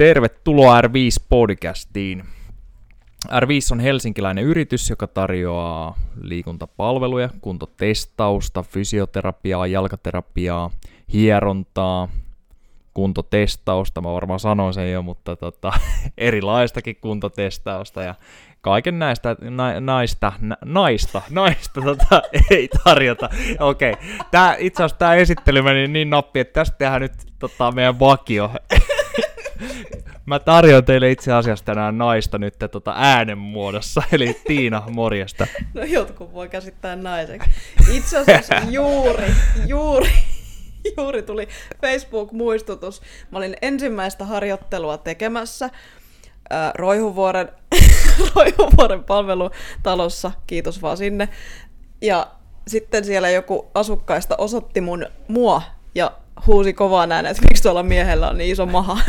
Tervetuloa R5-podcastiin. R5 on helsinkiläinen yritys, joka tarjoaa liikuntapalveluja, kuntotestausta, fysioterapiaa, jalkaterapiaa, hierontaa, kuntotestausta, mä varmaan sanoin sen jo, mutta tota, erilaistakin kuntotestausta ja kaiken näistä na, naista, na, naista, naista tota, ei tarjota. Okei, okay. itse asiassa tämä esittely meni niin nappi, että tästä tehdään nyt tota, meidän vakio. Mä tarjoan teille itse asiassa tänään naista nyt tota äänen muodossa, eli Tiina, morjesta. No jotkut voi käsittää naiseksi. Itse asiassa juuri, juuri, juuri tuli Facebook-muistutus. Mä olin ensimmäistä harjoittelua tekemässä äh, Roihuvuoren, Roihuvuoren palvelutalossa, kiitos vaan sinne. Ja sitten siellä joku asukkaista osoitti mun mua ja huusi kovaa näin, että miksi tuolla miehellä on niin iso maha.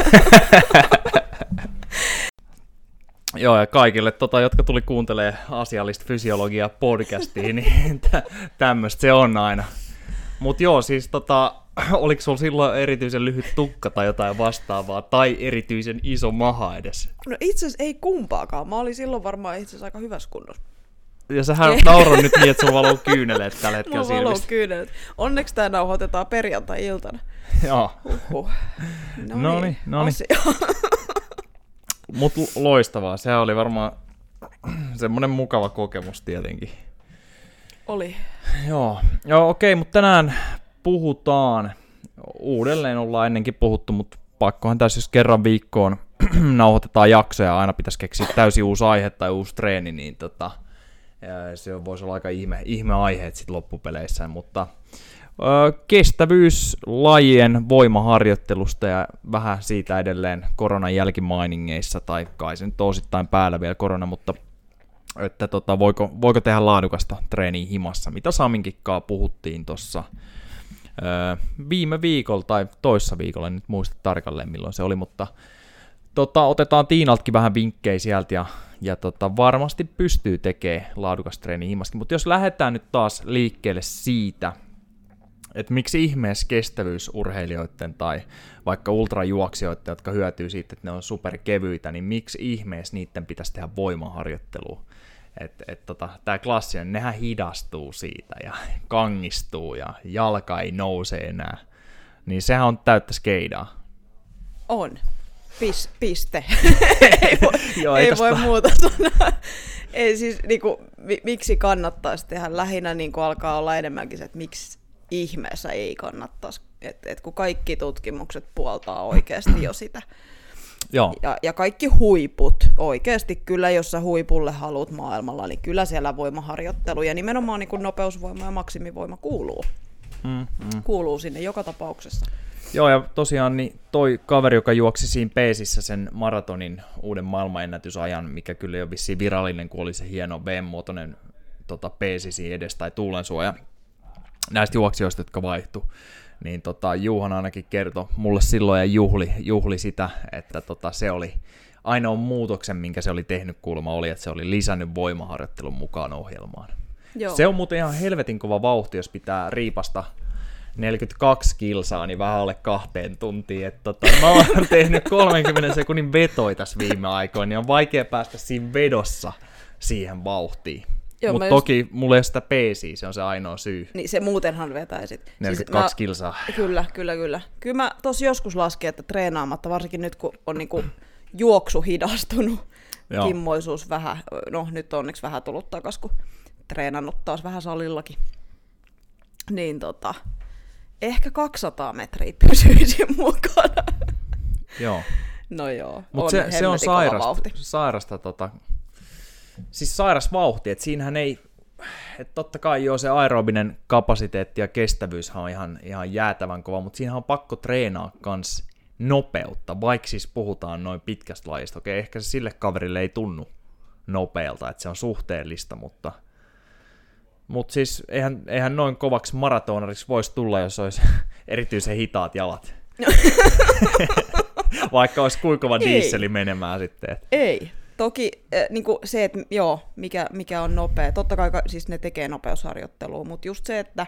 Joo, ja kaikille, tota, jotka tuli kuuntelee asiallista fysiologiaa podcastiin, niin tä- tämmöistä se on aina. Mutta joo, siis tota, oliko sulla silloin erityisen lyhyt tukka tai jotain vastaavaa, tai erityisen iso maha edes? No itse asiassa ei kumpaakaan. Mä olin silloin varmaan itse asiassa aika hyvässä kunnossa. Ja sähän nauroin nyt niin, että sulla valuu kyyneleet tällä hetkellä Mulla valuu kyyneleet. Onneksi tämä nauhoitetaan perjantai-iltana. Joo. Uhuh. No niin, no niin. Mut loistavaa. Se oli varmaan semmoinen mukava kokemus tietenkin. Oli. Joo, Joo okei, mutta tänään puhutaan. Uudelleen ollaan ennenkin puhuttu, mutta pakkohan tässä jos kerran viikkoon nauhoitetaan jaksoja, aina pitäisi keksiä täysin uusi aihe tai uusi treeni, niin tota, se voisi olla aika ihme, ihme aiheet sitten loppupeleissä, mutta kestävyys lajien voimaharjoittelusta ja vähän siitä edelleen koronan jälkimainingeissa, tai kai se nyt osittain päällä vielä korona, mutta että tota, voiko, voiko tehdä laadukasta treeniä himassa, mitä Saminkikkaa puhuttiin tuossa viime viikolla tai toissa viikolla, en nyt muista tarkalleen milloin se oli, mutta tota, otetaan Tiinaltkin vähän vinkkejä sieltä ja, ja tota, varmasti pystyy tekemään laadukas treeni himassa, mutta jos lähdetään nyt taas liikkeelle siitä, että miksi ihmeessä kestävyysurheilijoiden tai vaikka ultrajuoksijoiden, jotka hyötyy siitä, että ne on superkevyitä, niin miksi ihmeessä niiden pitäisi tehdä voimaharjoittelua? Et, et tota, Tämä klassinen, nehän hidastuu siitä ja kangistuu ja jalka ei nouse enää. Niin sehän on täyttä skeidaa. On. Pis, piste. ei voi, Joo, ei, ei voi muuta sanoa. Ei siis, niinku, miksi kannattaisi tehdä? Lähinnä niinku, alkaa olla enemmänkin se, että miksi ihmeessä ei kannattaisi. Et, et kun kaikki tutkimukset puoltaa oikeasti jo sitä. Joo. Ja, ja kaikki huiput, oikeasti kyllä, jos sä huipulle haluat maailmalla, niin kyllä siellä voimaharjoittelu ja nimenomaan niin kuin nopeusvoima ja maksimivoima kuuluu. Mm, mm. Kuuluu sinne joka tapauksessa. Joo, ja tosiaan niin toi kaveri, joka juoksi siinä peesissä sen maratonin uuden maailmanennätysajan, mikä kyllä ei ole vissiin virallinen, kun oli se hieno VM-muotoinen tota, peesi siinä edes tai tuulensuoja, näistä juoksijoista, jotka vaihtu, niin tota, Juhan ainakin kertoi mulle silloin ja juhli, juhli sitä, että tota, se oli ainoa muutoksen, minkä se oli tehnyt kuulemma, oli, että se oli lisännyt voimaharjoittelun mukaan ohjelmaan. Joo. Se on muuten ihan helvetin kova vauhti, jos pitää riipasta 42 kilsaa, niin vähän alle kahteen tuntiin. että tota, mä oon tehnyt 30 sekunnin vetoja tässä viime aikoina, niin on vaikea päästä siinä vedossa siihen vauhtiin. Mutta just... toki mulla ei ole sitä peesiä, se on se ainoa syy. Niin se muutenhan vetäisit. 42 siis mä... kilsaa. Kyllä, kyllä, kyllä. Kyllä mä tos joskus lasken, että treenaamatta, varsinkin nyt kun on niinku juoksu hidastunut, Joo. kimmoisuus vähän, no nyt on onneksi vähän tullut takas, kun treenannut taas vähän salillakin. Niin tota, ehkä 200 metriä pysyisin mukana. Joo. No joo, Mutta se, se on sairasta, sairasta tota, siis sairas vauhti, että siinähän ei, että totta kai joo se aerobinen kapasiteetti ja kestävyys on ihan, ihan jäätävän kova, mutta siinä on pakko treenaa kans nopeutta, vaikka siis puhutaan noin pitkästä lajista. Okei, ehkä se sille kaverille ei tunnu nopealta, että se on suhteellista, mutta mutta siis eihän, eihän noin kovaksi maratonariksi voisi tulla, jos olisi erityisen hitaat jalat. Vaikka olisi kuinka kova diisseli menemään sitten. Ei, Toki äh, niin se, että joo, mikä, mikä on nopea, totta kai siis ne tekee nopeusharjoittelua, mutta just se, että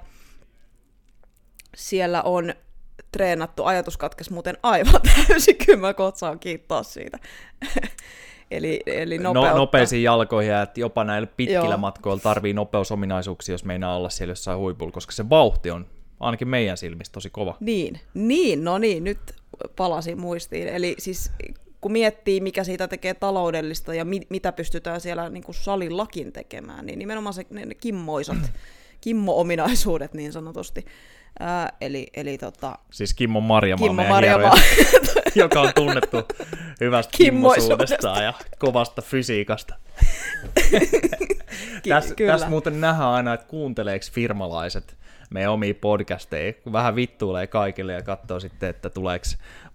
siellä on treenattu ajatus katkesi muuten aivan täysin, kyllä mä kotsaan kiittää siitä. Eli, eli nopeutta. No, nopeisiin jalkoihin ja että jopa näillä pitkillä Joo. matkoilla tarvii nopeusominaisuuksia, jos meinaa olla siellä jossain huipulla, koska se vauhti on ainakin meidän silmissä tosi kova. Niin, niin, no niin, nyt palasin muistiin. Eli siis kun miettii, mikä siitä tekee taloudellista ja mi- mitä pystytään siellä niin kuin salillakin tekemään, niin nimenomaan se, ne, ne kimmoisat, kimmo-ominaisuudet niin sanotusti. Ää, eli, eli tota, Siis Kimmo Marjamaa, Kimmo Marjamaa. joka on tunnettu hyvästä Kimmoisuudesta. ja kovasta fysiikasta. Ki- Tässä täs muuten nähdään aina, että kuunteleeko firmalaiset meidän omia podcasteja, kun vähän vittuilee kaikille ja katsoo sitten, että tuleeko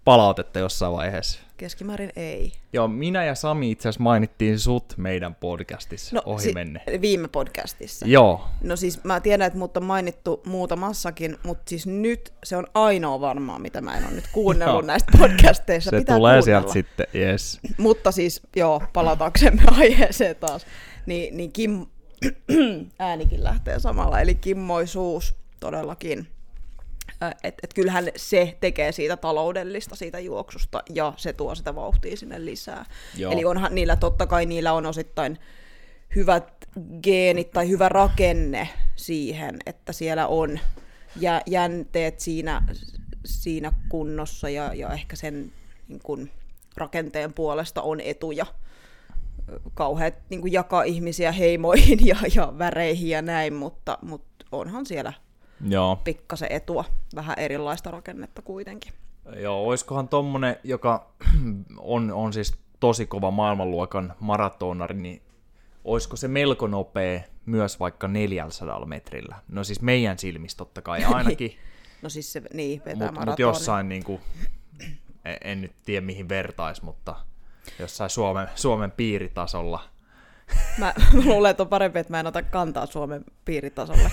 palautetta jossain vaiheessa. Keskimäärin ei. Joo, minä ja Sami itse asiassa mainittiin sut meidän podcastissa no, ohi si- menne. viime podcastissa. Joo, No siis mä tiedän, että mut on mainittu muutamassakin, mutta siis nyt se on ainoa varmaan, mitä mä en ole nyt kuunnellut näistä podcasteista. se Pitää tulee kuunnella. sieltä sitten, yes. Mutta siis, joo, palataksemme aiheeseen taas, niin, niin Kim, äänikin lähtee samalla, eli kimmoisuus todellakin. Että et kyllähän se tekee siitä taloudellista, siitä juoksusta, ja se tuo sitä vauhtia sinne lisää. Joo. Eli onhan niillä, totta kai niillä on osittain hyvät geenit tai hyvä rakenne siihen, että siellä on jä, jänteet siinä, siinä kunnossa ja, ja ehkä sen niin kun, rakenteen puolesta on etuja kauheat niin jakaa ihmisiä heimoihin ja, ja väreihin ja näin, mutta, mutta onhan siellä Joo. pikkasen etua, vähän erilaista rakennetta kuitenkin. Joo, oiskohan tommonen, joka on, on siis tosi kova maailmanluokan maratonari, niin oisko se melko nopea myös vaikka 400 metrillä? No siis meidän silmistä totta kai ainakin, No siis se, niin, vetää mutta mut jossain niinku, en, en nyt tiedä mihin vertais, mutta jossain Suomen, Suomen piiritasolla. Mä, mä luulen, että on parempi, että mä en ota kantaa Suomen piiritasolle.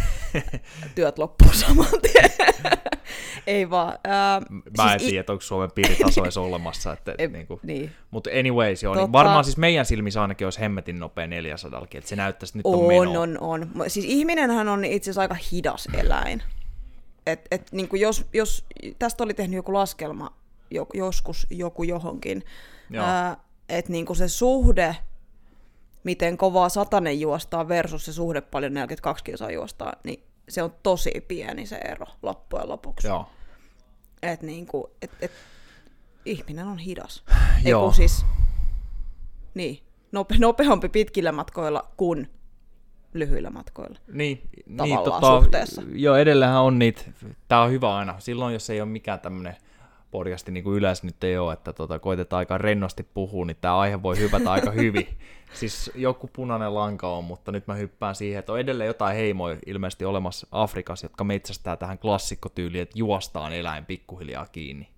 Työt loppuu saman tien. Ei vaan. Ää, Mä en siis i- tiedä, onko Suomen piiritaso edes olemassa. Että, Ei, niinku, niin. Mutta anyways, joo, niin Tota- varmaan siis meidän silmissä ainakin olisi hemmetin nopea 400 että se näyttäisi, että nyt on, On, meno. on, on. Siis ihminenhän on itse asiassa aika hidas eläin. Et, et, niin kuin jos, jos, tästä oli tehnyt joku laskelma jo, joskus joku johonkin, että niin kuin se suhde, miten kovaa satanen juostaa versus se suhde paljon 42 kilsaa juostaa, niin se on tosi pieni se ero loppujen lopuksi. Joo. Et niin kuin, et, et, ihminen on hidas. Joo. Eiku siis, niin, nope, nopeampi pitkillä matkoilla kuin lyhyillä matkoilla. Niin, niin tota, suhteessa. Joo, edellähän on niitä, tää on hyvä aina, silloin jos ei ole mikään tämmönen podcasti niin kuin yleensä nyt ei ole, että tota, koitetaan aika rennosti puhua, niin tämä aihe voi hypätä aika hyvin. Siis joku punainen lanka on, mutta nyt mä hyppään siihen, että on edelleen jotain heimoja ilmeisesti olemassa Afrikassa, jotka metsästää tähän klassikkotyyliin, että juostaan eläin pikkuhiljaa kiinni.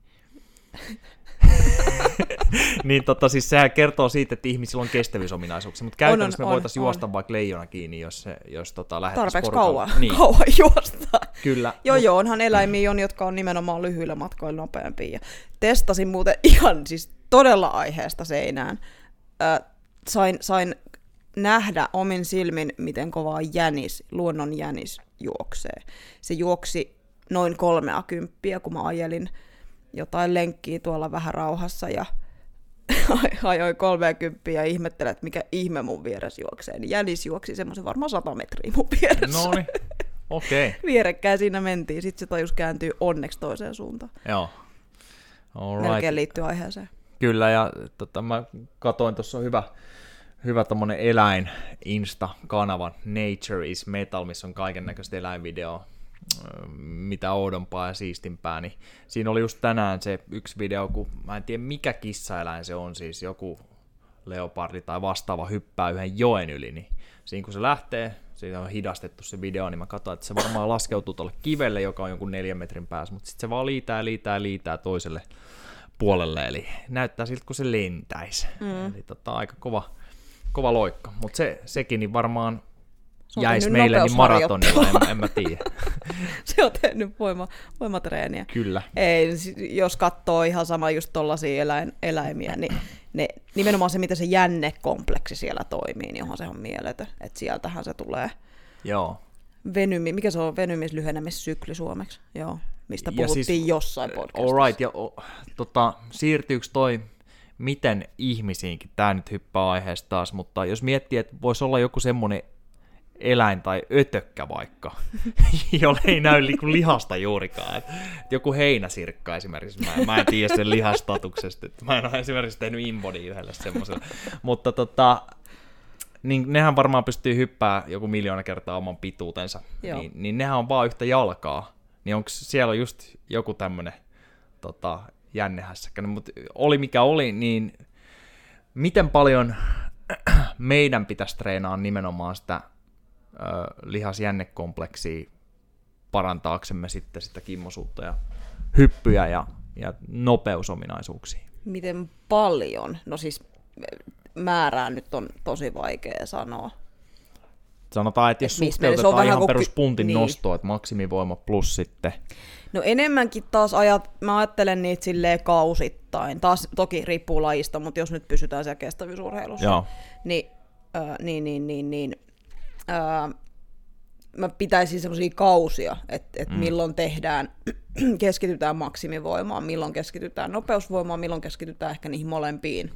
niin tota, siis sehän kertoo siitä, että ihmisillä on kestävyysominaisuuksia, mutta käytännössä on, me voitaisiin on. juosta vaikka leijona kiinni, jos, se, jos tota, lähettäisiin Tarpeeksi kauan, Niin, kauan juosta. kyllä. Joo, joo, onhan eläimiä on, jotka on nimenomaan lyhyillä matkoilla nopeampia. Ja testasin muuten ihan siis todella aiheesta seinään. Ö, sain, sain nähdä omin silmin, miten kovaa jänis, luonnon jänis juoksee. Se juoksi noin kolmea kymppiä, kun mä ajelin jotain lenkkiä tuolla vähän rauhassa ja ajoin 30 ja ihmettelin, että mikä ihme mun vieressä juoksee. Niin jänis juoksi semmoisen varmaan 100 metriä mun vieressä. No niin, okei. Okay. Vierekkäin siinä mentiin. Sitten se tajus kääntyy onneksi toiseen suuntaan. Joo. Alright. Melkein liittyy aiheeseen. Kyllä, ja tota, mä katoin tuossa hyvä, hyvä tommonen eläin Insta-kanavan Nature is Metal, missä on kaiken näköistä eläinvideoa, mitä oudompaa ja siistimpää, niin siinä oli just tänään se yksi video, kun mä en tiedä mikä kissaeläin se on, siis joku leopardi tai vastaava hyppää yhden joen yli, niin siinä kun se lähtee, siinä on hidastettu se video, niin mä katsoin, että se varmaan laskeutuu tuolle kivelle, joka on jonkun neljän metrin päässä, mutta sitten se vaan liitää, liitää, liitää toiselle puolelle, eli näyttää siltä, kun se lentäisi. Mm. Eli tota, aika kova, kova loikka, mutta se, sekin niin varmaan Se on jäisi meille niin maratonilla, en, en mä tiedä. se on tehnyt voima, voimatreeniä. Kyllä. Ei, jos katsoo ihan sama just tollasia eläin, eläimiä, niin ne, nimenomaan se, miten se jännekompleksi siellä toimii, niin onhan se on mieletön. Että sieltähän se tulee Joo. venymi, mikä se on venymislyhenemissykli suomeksi? Joo, mistä Ja puhuttiin siis- jossain podcastissa. Alright, ja o, tota, siirtyykö toi miten ihmisiinkin, tämä nyt hyppää aiheesta taas, mutta jos miettii, että voisi olla joku semmoinen eläin tai ötökkä vaikka, jolle ei näy niinku lihasta juurikaan. Et joku heinäsirkka esimerkiksi, mä, mä en tiedä sen lihastatuksesta, että mä en ole esimerkiksi tehnyt inbody yhdelle semmoiselle, mutta tota, niin nehän varmaan pystyy hyppää joku miljoona kertaa oman pituutensa, Joo. niin, niin nehän on vaan yhtä jalkaa, niin onko siellä on just joku tämmönen tota, jännehässäkkä, mutta oli mikä oli, niin miten paljon meidän pitäisi treenaa nimenomaan sitä ö, lihasjännekompleksia parantaaksemme sitten sitä kimmosuutta ja hyppyjä ja, ja nopeusominaisuuksia. Miten paljon? No siis määrää nyt on tosi vaikea sanoa. Sanotaan, että jos Et on suhteutetaan ihan kuin ky- peruspuntin niin. nostoa, että maksimivoima plus sitten. No enemmänkin taas ajat, mä ajattelen niitä silleen kausittain. Taas toki riippuu lajista, mutta jos nyt pysytään siellä kestävyysurheilussa, Joo, niin, äh, niin, niin, niin, niin äh, mä pitäisin semmoisia kausia, että et mm. milloin tehdään, keskitytään maksimivoimaan, milloin keskitytään nopeusvoimaan, milloin keskitytään ehkä niihin molempiin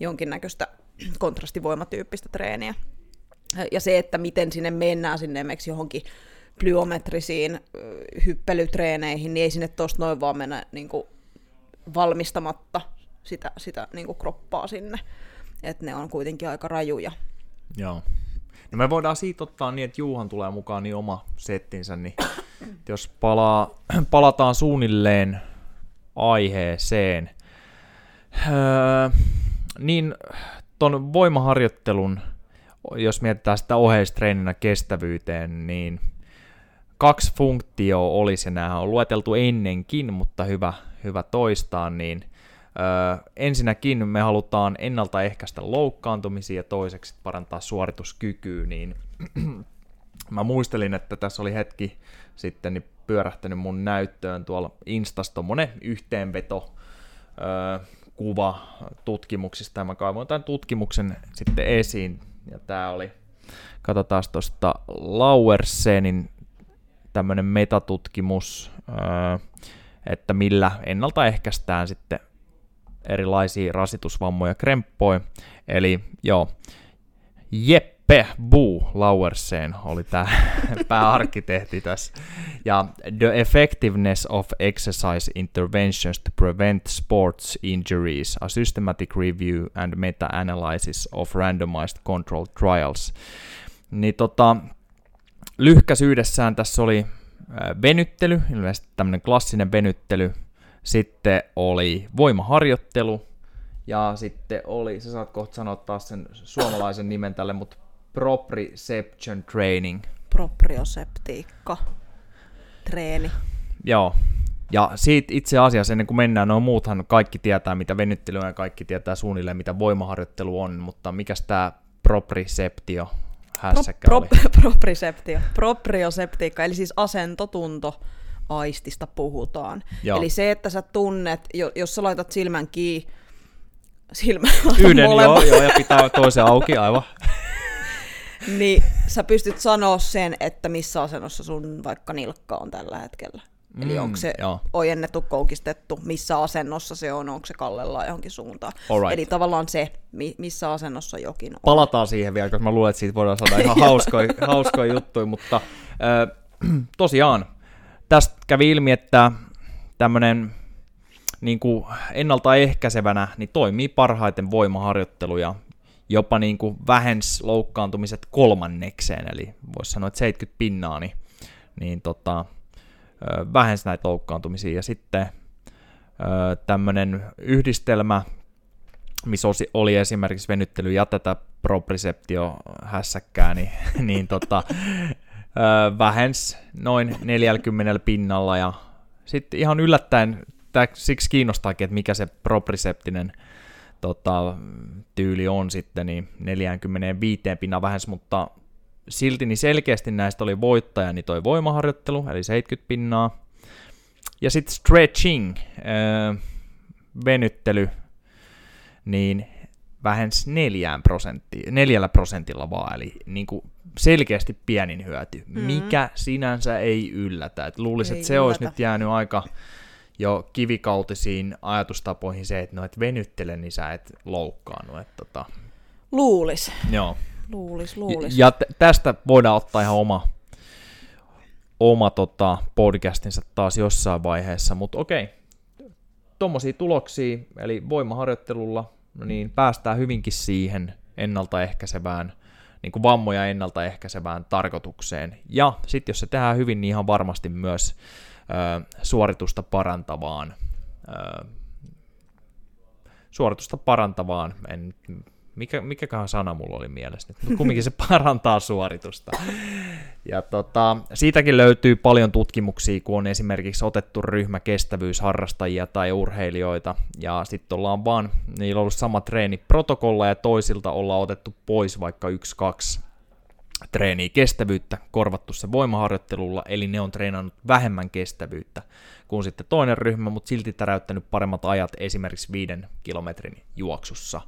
jonkinnäköistä kontrastivoimatyyppistä treeniä. Ja se, että miten sinne mennään sinne esimerkiksi johonkin plyometrisiin hyppelytreeneihin, niin ei sinne tuosta noin vaan mennä niin kuin valmistamatta sitä, sitä niin kuin kroppaa sinne. Että ne on kuitenkin aika rajuja. joo. No me voidaan siitä ottaa niin, että Juuhan tulee mukaan niin oma settinsä, niin jos palaa, palataan suunnilleen aiheeseen, öö, niin ton voimaharjoittelun, jos mietitään sitä oheistreeninä kestävyyteen, niin kaksi funktioa olisi, ja nämä on lueteltu ennenkin, mutta hyvä, hyvä toistaa, niin Öö, ensinnäkin me halutaan ennaltaehkäistä loukkaantumisia ja toiseksi parantaa suorituskykyä, niin mä muistelin, että tässä oli hetki sitten niin pyörähtänyt mun näyttöön tuolla Instas tommonen yhteenveto öö, kuva tutkimuksista, ja mä kaivoin tämän tutkimuksen sitten esiin, ja tää oli, katsotaan tuosta Lauersenin tämmönen metatutkimus, öö, että millä ennaltaehkäistään sitten erilaisia rasitusvammoja kremppoja. Eli joo, Jeppe Boo Lauerseen oli tämä pääarkkitehti tässä. Ja The Effectiveness of Exercise Interventions to Prevent Sports Injuries, a Systematic Review and Meta-Analysis of Randomized Controlled Trials. Niin tota, lyhkäisyydessään tässä oli venyttely, ilmeisesti tämmöinen klassinen venyttely, sitten oli voimaharjoittelu, ja sitten oli, sä saat kohta sanoa taas sen suomalaisen nimen tälle, mutta proprioception training. Proprioseptiikka, treeni. Joo. Ja siitä itse asiassa ennen kuin mennään, no muuthan kaikki tietää, mitä venyttely on ja kaikki tietää suunnilleen, mitä voimaharjoittelu on, mutta mikäs tämä propriceptio hässäkkä pro, oli? proprioseptio, proprioseptiikka, eli siis asentotunto aistista puhutaan. Joo. Eli se, että sä tunnet, jo- jos sä laitat silmän kiinni, silmän Yhden, joo, molemmat, joo, ja pitää toisen auki, aivan. niin sä pystyt sanoa sen, että missä asennossa sun vaikka nilkka on tällä hetkellä. Eli Mm, onko se joo. ojennettu, koukistettu, missä asennossa se on, onko se kallellaan johonkin suuntaan. Alright. Eli tavallaan se, mi- missä asennossa jokin on. Palataan siihen vielä, koska mä luulen, että siitä voidaan saada ihan hauskoja, hauskoja juttuja, mutta ö, tosiaan tästä kävi ilmi, että tämmöinen niin kuin ennaltaehkäisevänä niin toimii parhaiten voimaharjoittelu ja jopa niin kuin vähens loukkaantumiset kolmannekseen, eli voisi sanoa, että 70 pinnaa, niin, niin tota, ö, vähensi näitä loukkaantumisia. Ja sitten tämmöinen yhdistelmä, missä oli esimerkiksi venyttely ja tätä propriceptio hässäkkää, niin, niin tota, ö, vähens noin 40 pinnalla ja sitten ihan yllättäen, tää siksi kiinnostaakin, että mikä se propriceptinen tota, tyyli on sitten, niin 45 pinnan vähens, mutta silti niin selkeästi näistä oli voittaja, niin toi voimaharjoittelu, eli 70 pinnaa. Ja sitten stretching, öö, venyttely, niin vähensi neljään prosenttia, neljällä prosentilla vaan, eli niin kuin selkeästi pienin hyöty, mm. mikä sinänsä ei yllätä. Et luulisin, että se yllätä. olisi nyt jäänyt aika jo kivikautisiin ajatustapoihin se, että no et venyttele, niin sä et loukkaannut. Et, tota... Luulis. Joo. Luulis, luulis. Ja t- tästä voidaan ottaa ihan oma, oma tota, podcastinsa taas jossain vaiheessa, mutta okei, tuommoisia tuloksia, eli voimaharjoittelulla, niin päästään hyvinkin siihen ennaltaehkäisevään, niin kuin vammoja ennaltaehkäisevään tarkoitukseen. Ja sitten jos se tehdään hyvin, niin ihan varmasti myös ö, suoritusta parantavaan, ö, suoritusta parantavaan, en mikä, mikäköhän sana mulla oli mielessä nyt, mutta kumminkin se parantaa suoritusta. Ja tota, siitäkin löytyy paljon tutkimuksia, kun on esimerkiksi otettu ryhmä kestävyysharrastajia tai urheilijoita, ja sitten ollaan vaan, niillä on ollut sama treeniprotokolla, ja toisilta ollaan otettu pois vaikka yksi, kaksi treeniä kestävyyttä, korvattu se voimaharjoittelulla, eli ne on treenannut vähemmän kestävyyttä kuin sitten toinen ryhmä, mutta silti täräyttänyt paremmat ajat esimerkiksi viiden kilometrin juoksussa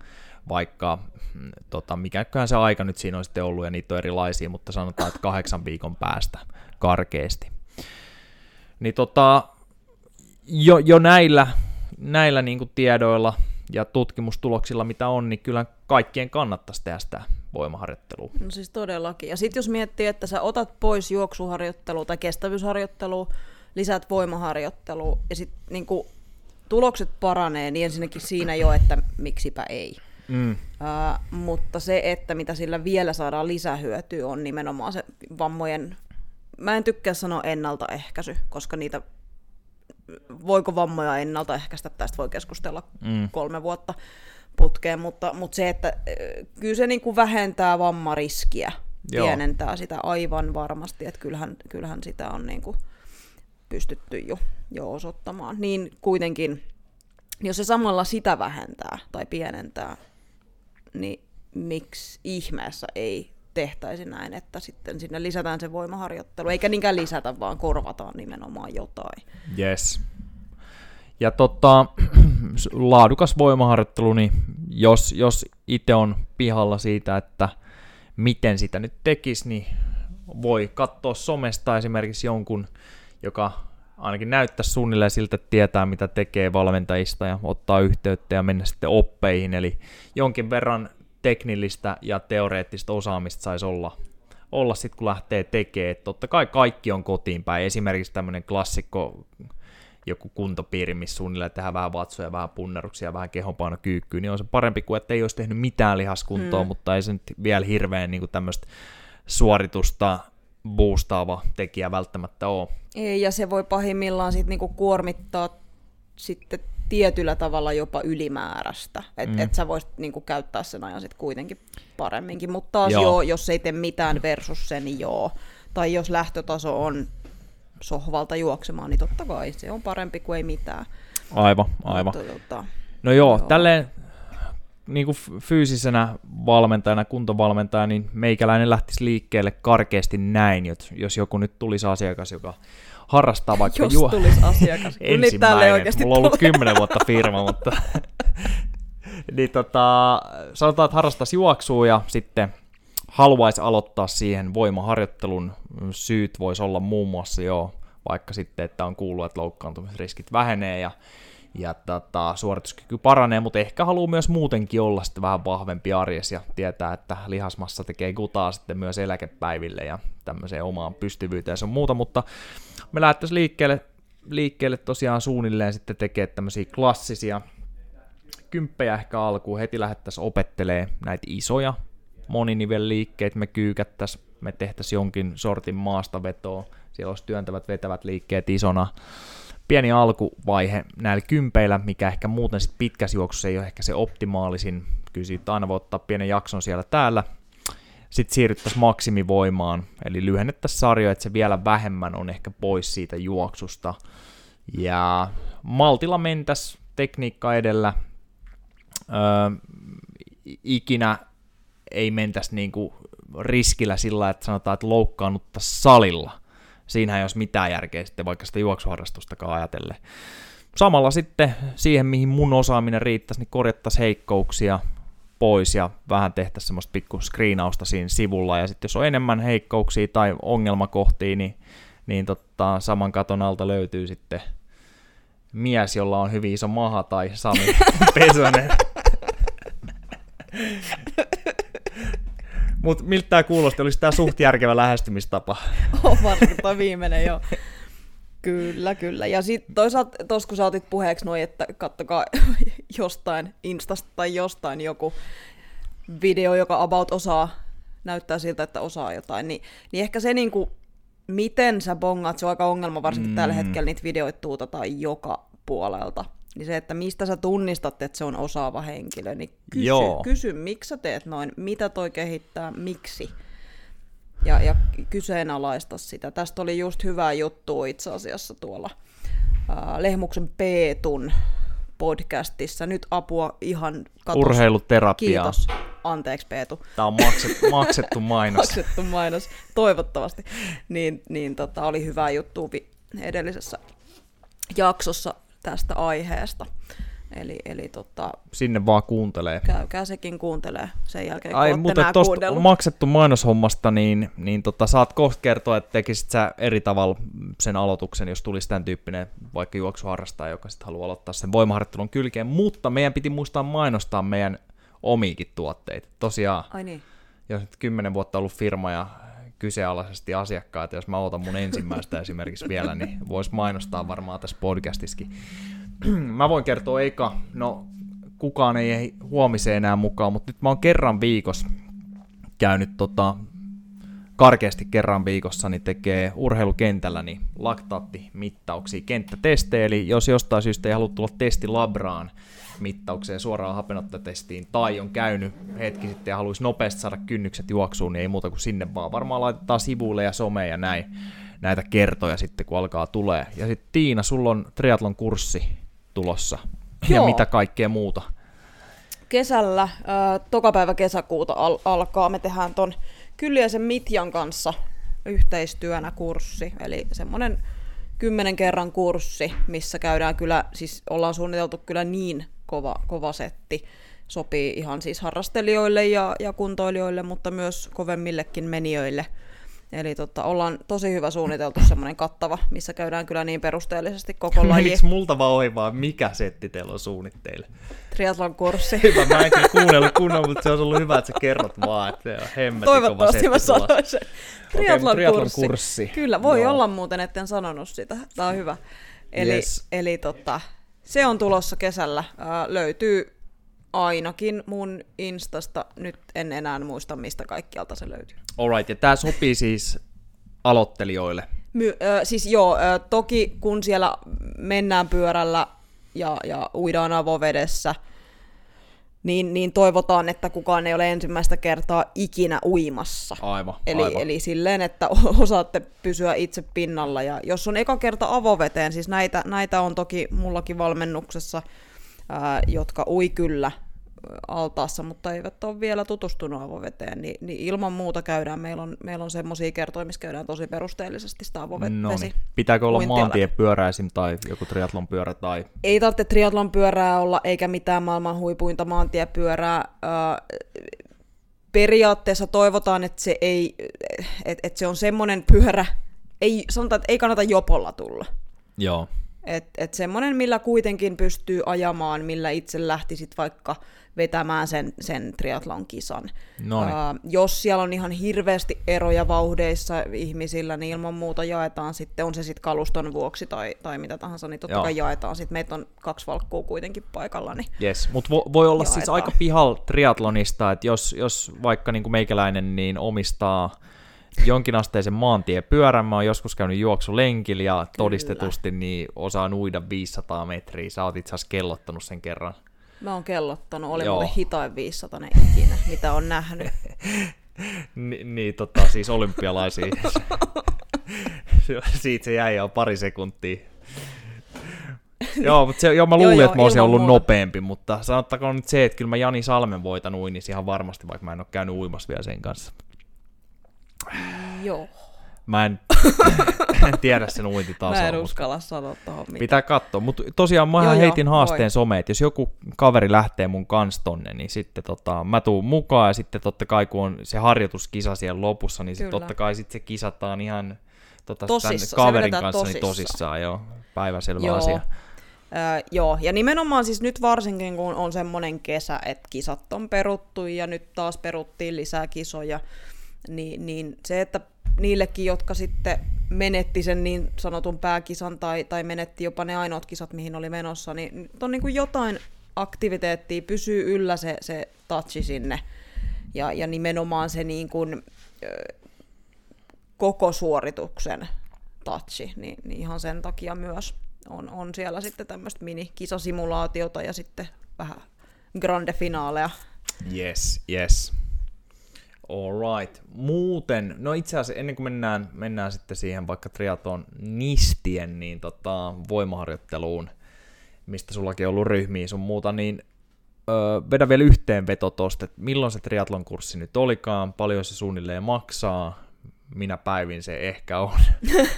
vaikka mm, tota, mikäköhän se aika nyt siinä on sitten ollut, ja niitä on erilaisia, mutta sanotaan, että kahdeksan viikon päästä karkeasti. Niin tota, jo, jo näillä, näillä niin tiedoilla ja tutkimustuloksilla, mitä on, niin kyllä kaikkien kannattaisi tehdä sitä voimaharjoittelua. No siis todellakin. Ja sitten jos miettii, että sä otat pois juoksuharjoittelua tai kestävyysharjoittelua, lisät voimaharjoittelua ja sitten niin tulokset paranee, niin ensinnäkin siinä jo, että miksipä ei. Mm. Uh, mutta se, että mitä sillä vielä saadaan lisähyötyä, on nimenomaan se vammojen, mä en tykkää sanoa ennaltaehkäisy, koska niitä, voiko vammoja ennaltaehkäistä, tästä voi keskustella mm. kolme vuotta putkeen, mutta, mutta se, että kyllä se niin kuin vähentää vammariskiä, Joo. pienentää sitä aivan varmasti, että kyllähän, kyllähän sitä on niin kuin pystytty jo, jo osoittamaan. Niin kuitenkin, jos se samalla sitä vähentää tai pienentää, niin miksi ihmeessä ei tehtäisi näin, että sitten sinne lisätään se voimaharjoittelu, eikä niinkään lisätä, vaan korvataan nimenomaan jotain. Yes. Ja tota, laadukas voimaharjoittelu, niin jos, jos itse on pihalla siitä, että miten sitä nyt tekisi, niin voi katsoa somesta esimerkiksi jonkun, joka ainakin näyttää suunnilleen siltä, että tietää mitä tekee valmentajista ja ottaa yhteyttä ja mennä sitten oppeihin, eli jonkin verran teknillistä ja teoreettista osaamista saisi olla, olla sitten kun lähtee tekemään. Totta kai kaikki on kotiin päin, esimerkiksi tämmöinen klassikko joku kuntopiiri, missä suunnilleen tehdään vähän vatsoja, vähän punneruksia, vähän kehonpainokyykkyä, niin on se parempi kuin, että ei olisi tehnyt mitään lihaskuntoa, hmm. mutta ei se nyt vielä hirveän niin tämmöistä suoritusta boostaava tekijä välttämättä ole. Ei, ja se voi pahimmillaan sitten niinku kuormittaa sitten tietyllä tavalla jopa ylimääräistä. Että mm. et sä voisit niinku käyttää sen ajan sitten kuitenkin paremminkin. Mutta taas joo. joo, jos ei tee mitään versus sen, niin joo. Tai jos lähtötaso on sohvalta juoksemaan, niin totta kai se on parempi kuin ei mitään. Aivan, aivan. Mutta, tota, no joo, joo. tälleen niin kuin fyysisenä valmentajana, kuntovalmentajana, niin meikäläinen lähtisi liikkeelle karkeasti näin, jos joku nyt tulisi asiakas, joka harrastaa vaikka Jos juo... tulisi asiakas. Ensimmäinen. Niin Mulla on ollut kymmenen vuotta firma, mutta... niin tota, sanotaan, että harrastaisi juoksua ja sitten haluaisi aloittaa siihen voimaharjoittelun. Syyt voisi olla muun muassa jo vaikka sitten, että on kuullut, että loukkaantumisriskit vähenee ja ja tota, suorituskyky paranee, mutta ehkä haluaa myös muutenkin olla sitten vähän vahvempi arjes ja tietää, että lihasmassa tekee gutaa sitten myös eläkepäiville ja tämmöiseen omaan pystyvyyteen ja muuta, mutta me lähdettäisiin liikkeelle, liikkeelle tosiaan suunnilleen sitten tekee tämmöisiä klassisia kymppejä ehkä alkuun, heti lähdettäisiin opettelee näitä isoja moninivelliikkeitä, me kyykättäisiin, me tehtäisiin jonkin sortin maastavetoa, siellä olisi työntävät vetävät liikkeet isona, pieni alkuvaihe näillä kympeillä, mikä ehkä muuten sitten pitkässä juoksussa ei ole ehkä se optimaalisin. Kyllä siitä aina voi ottaa pienen jakson siellä täällä. Sitten siirryttäisiin maksimivoimaan, eli lyhennettäisiin sarjoja, että se vielä vähemmän on ehkä pois siitä juoksusta. Ja maltilla mentäs tekniikka edellä. Öö, ikinä ei mentäisi niinku riskillä sillä, että sanotaan, että loukkaannutta salilla – siinä ei olisi mitään järkeä sitten vaikka sitä juoksuharrastustakaan ajatellen. Samalla sitten siihen, mihin mun osaaminen riittäisi, niin korjattaisiin heikkouksia, pois ja vähän tehtäisiin semmoista pikku screenausta siinä sivulla. Ja sitten jos on enemmän heikkouksia tai ongelmakohtia, niin, niin totta, saman katon alta löytyy sitten mies, jolla on hyvin iso maha tai Sami Pesönen. Mutta miltä tämä kuulosti? Olisi tämä suht järkevä lähestymistapa? On varsinkin toi viimeinen, joo. Kyllä, kyllä. Ja sitten toisaalta tuossa kun sä otit puheeksi noin, että kattokaa jostain Instasta tai jostain joku video, joka about osaa, näyttää siltä, että osaa jotain, niin, niin ehkä se niinku, miten sä bongaat, se on aika ongelma, varsinkin mm. tällä hetkellä niitä videoita tuutataan joka puolelta. Niin se, että mistä sä tunnistat, että se on osaava henkilö, niin kysy, Joo. kysy miksi sä teet noin, mitä toi kehittää, miksi ja, ja kyseenalaista sitä. Tästä oli just hyvä juttu itse asiassa tuolla ää, Lehmuksen Peetun podcastissa. Nyt apua ihan katos. Urheiluterapia. Kiitos. Anteeksi Peetu. Tämä on maksettu, maksettu mainos. maksettu mainos, toivottavasti. Niin, niin tota, oli hyvä juttu edellisessä jaksossa tästä aiheesta. Eli, eli tota, Sinne vaan kuuntelee. Käykää sekin kuuntelee sen jälkeen, kun Ai, mutta tuosta maksettu mainoshommasta, niin, niin tota, saat kohta kertoa, että tekisit sä eri tavalla sen aloituksen, jos tulisi tämän tyyppinen vaikka juoksuharrastaja, joka sitten haluaa aloittaa sen voimaharjoittelun kylkeen. Mutta meidän piti muistaa mainostaa meidän omiikin tuotteita. Tosiaan, Ai niin. jos nyt kymmenen vuotta ollut firma ja kyseenalaisesti asiakkaat, jos mä otan mun ensimmäistä esimerkiksi vielä, niin vois mainostaa varmaan tässä podcastissakin. mä voin kertoa eka, no kukaan ei huomiseen enää mukaan, mutta nyt mä oon kerran viikossa käynyt tota, karkeasti kerran viikossa niin tekee urheilukentällä niin laktaattimittauksia, kenttätestejä, eli jos jostain syystä ei halua tulla testilabraan mittaukseen suoraan hapenottotestiin, tai on käynyt hetki sitten ja haluaisi nopeasti saada kynnykset juoksuun, niin ei muuta kuin sinne vaan. Varmaan laitetaan sivuille ja someen ja näin näitä kertoja sitten, kun alkaa tulee. Ja sitten Tiina, sulla on triatlon kurssi tulossa. Joo. Ja mitä kaikkea muuta? Kesällä, äh, toka päivä kesäkuuta al- alkaa. Me tehdään ton Kyljäisen Mitjan kanssa yhteistyönä kurssi. Eli semmoinen kymmenen kerran kurssi, missä käydään kyllä, siis ollaan suunniteltu kyllä niin kova, kova setti. Sopii ihan siis harrastelijoille ja, ja kuntoilijoille, mutta myös kovemmillekin menijöille – Eli tota, ollaan tosi hyvä suunniteltu semmoinen kattava, missä käydään kyllä niin perusteellisesti koko laji. Miksi multa vaan ohi vaan, mikä setti teillä on suunnitteille? Triathlon kurssi. Hyvä, mä en kyllä kuunnellut kunnon, mutta se olisi ollut hyvä, että sä kerrot vaan, että se on hemmetin Toivottavasti mä sanoin sen. Triathlon, okay, triathlon kurssi. kurssi. Kyllä, voi no. olla muuten, etten sanonut sitä. Tämä on hyvä. Eli, yes. eli tota, se on tulossa kesällä. Äh, löytyy ainakin mun Instasta. Nyt en enää muista, mistä kaikkialta se löytyy. Alright, ja tämä sopii siis aloittelijoille? My, ö, siis joo, ö, toki kun siellä mennään pyörällä ja, ja uidaan avovedessä, niin, niin toivotaan, että kukaan ei ole ensimmäistä kertaa ikinä uimassa. Aivan, eli, aivan. eli silleen, että osaatte pysyä itse pinnalla. Ja jos on eka kerta avoveteen, siis näitä, näitä on toki mullakin valmennuksessa, jotka ui kyllä altaassa, mutta eivät ole vielä tutustunut avoveteen, niin, niin ilman muuta käydään. Meillä on, meillä on semmoisia kertoja, missä käydään tosi perusteellisesti sitä avovesi. No niin. Pitääkö olla maantiepyörä esim. tai joku triatlon pyörä? Tai... Ei tarvitse triatlon pyörää olla, eikä mitään maailman huipuinta maantiepyörää. periaatteessa toivotaan, että se, ei, että, että se on semmoinen pyörä, ei, sanotaan, että ei kannata jopolla tulla. Joo. Että et semmoinen, millä kuitenkin pystyy ajamaan, millä itse lähtisit vaikka vetämään sen, sen triatlon kisan. Uh, jos siellä on ihan hirveästi eroja vauhdeissa ihmisillä, niin ilman muuta jaetaan sitten, on se sitten kaluston vuoksi tai, tai mitä tahansa, niin totta Joo. kai jaetaan. Sitten meitä on kaksi valkkuu kuitenkin paikalla. Niin yes, mutta vo, voi olla siis jaetaan. siis aika pihal triatlonista, että jos, jos vaikka niin kuin meikäläinen niin omistaa jonkinasteisen maantiepyörän. Mä oon joskus käynyt juoksulenkillä ja Kyllä. todistetusti niin osaan uida 500 metriä. Sä oot itse asiassa kellottanut sen kerran. Mä oon kellottanut, oli muuten hitain 500 ikinä, mitä on nähnyt. Ni, niin, tota, siis olympialaisia. Siitä se jäi jo pari sekuntia. joo, mutta se, joo, mä luulin, joo, että mä olisin ollut muuta. nopeampi, mutta sanottakoon nyt se, että kyllä mä Jani Salmen voitan uinnissa ihan varmasti, vaikka mä en ole käynyt uimassa vielä sen kanssa. Joo. Mä en en tiedä sen uintitasoa. Mä en uskalla sanoa tuohon mitään. Pitää katsoa, mutta tosiaan mä Joo, joo, heitin haasteen voi. someen, että jos joku kaveri lähtee mun kans tonne, niin sitten tota, mä tuun mukaan ja sitten totta kai kun on se harjoituskisa siellä lopussa, niin sitten totta kai sitten se kisataan ihan tota, Tosissa, kaverin kanssa niin tosissaan. tosissaan, joo, päiväselvä Joo. asia. Öö, joo, ja nimenomaan siis nyt varsinkin, kun on semmoinen kesä, että kisat on peruttu ja nyt taas peruttiin lisää kisoja, niin, niin se, että niillekin, jotka sitten menetti sen niin sanotun pääkisan tai, tai menetti jopa ne ainoat kisat, mihin oli menossa, niin on niin kuin jotain aktiviteettia, pysyy yllä se, se touchi sinne. Ja, ja nimenomaan se niin kuin, koko suorituksen touchi, niin, niin ihan sen takia myös on, on siellä sitten tämmöistä mini-kisasimulaatiota ja sitten vähän grande finaaleja. Yes, yes. Alright. Muuten, no itse asiassa ennen kuin mennään, mennään sitten siihen vaikka triaton nistien niin tota, voimaharjoitteluun, mistä sullakin on ollut ryhmiä sun muuta, niin öö, vedä vielä yhteenveto tosta, että milloin se triatlon kurssi nyt olikaan, paljon se suunnilleen maksaa, minä päivin se ehkä on.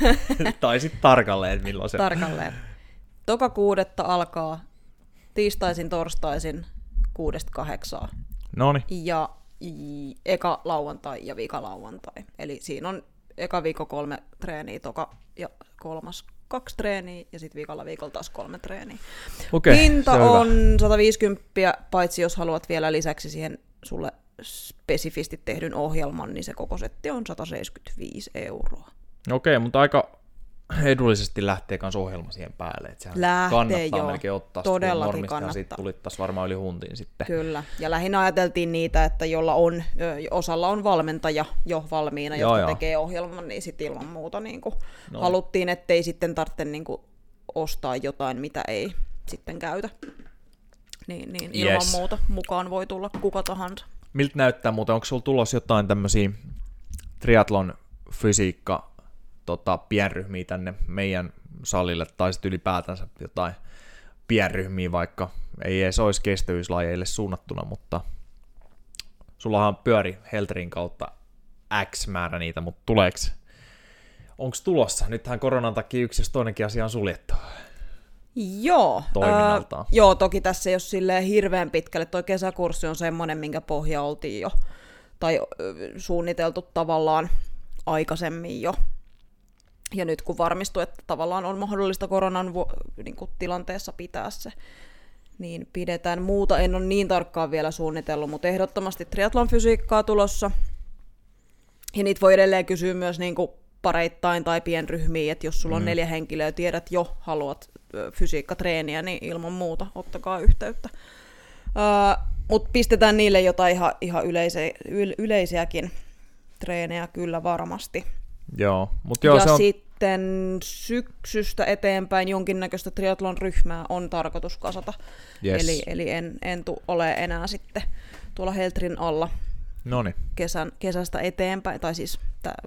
tai sitten tarkalleen, että milloin se... Tarkalleen. Toka kuudetta alkaa tiistaisin, torstaisin kuudesta kahdeksaan. Noniin. Ja eka lauantai ja vika lauantai. Eli siinä on eka viikko kolme treeniä, toka ja kolmas kaksi treeniä ja sitten viikolla viikolla taas kolme treeniä. Okei, Hinta on on hyvä. 150, paitsi jos haluat vielä lisäksi siihen sulle spesifisti tehdyn ohjelman, niin se koko setti on 175 euroa. Okei, mutta aika edullisesti lähtee kans ohjelma siihen päälle. Että sehän Lähtee, kannattaa joo. melkein ottaa. Todellakin normista kannattaa. Sitten tulittaisiin varmaan yli huntiin sitten. Kyllä, ja lähinnä ajateltiin niitä, että jolla on, osalla on valmentaja jo valmiina, Joo, jotka joo. tekee ohjelman, niin sitten ilman muuta niin kuin No. haluttiin, ettei sitten tarvitse niin kuin ostaa jotain, mitä ei sitten käytä. Niin, niin ilman Yes. muuta mukaan voi tulla kuka tahansa. Miltä näyttää muuten? Onko sulla tulossa jotain tämmöisiä triatlon fysiikka tota, pienryhmiä tänne meidän salille, tai sitten ylipäätänsä jotain pienryhmiä, vaikka ei edes olisi kestävyyslajeille suunnattuna, mutta sullahan pyöri Helterin kautta X määrä niitä, mutta tuleeko, onko tulossa? Nythän koronan takia yksi jos toinenkin asia on suljettu. Joo. Ö, joo, toki tässä ei ole silleen hirveän pitkälle. Toi kesäkurssi on semmoinen, minkä pohja oltiin jo, tai suunniteltu tavallaan aikaisemmin jo. Ja nyt kun varmistui, että tavallaan on mahdollista koronan vu- niin kuin tilanteessa pitää se, niin pidetään muuta. En ole niin tarkkaan vielä suunnitellut, mutta ehdottomasti triatlon fysiikkaa tulossa. Ja niitä voi edelleen kysyä myös niin kuin pareittain tai pienryhmiin, että jos sulla on neljä henkilöä ja tiedät jo, haluat fysiikkatreeniä, niin ilman muuta ottakaa yhteyttä. Uh, Mutta pistetään niille jotain ihan, ihan yleise, yl, yleisiäkin treenejä kyllä varmasti. Joo, mutta joo, ja se on... sitten syksystä eteenpäin jonkinnäköistä triatlon ryhmää on tarkoitus kasata. Yes. Eli, eli en, en tu, ole enää sitten tuolla Heltrin alla Noniin. kesän, kesästä eteenpäin, tai siis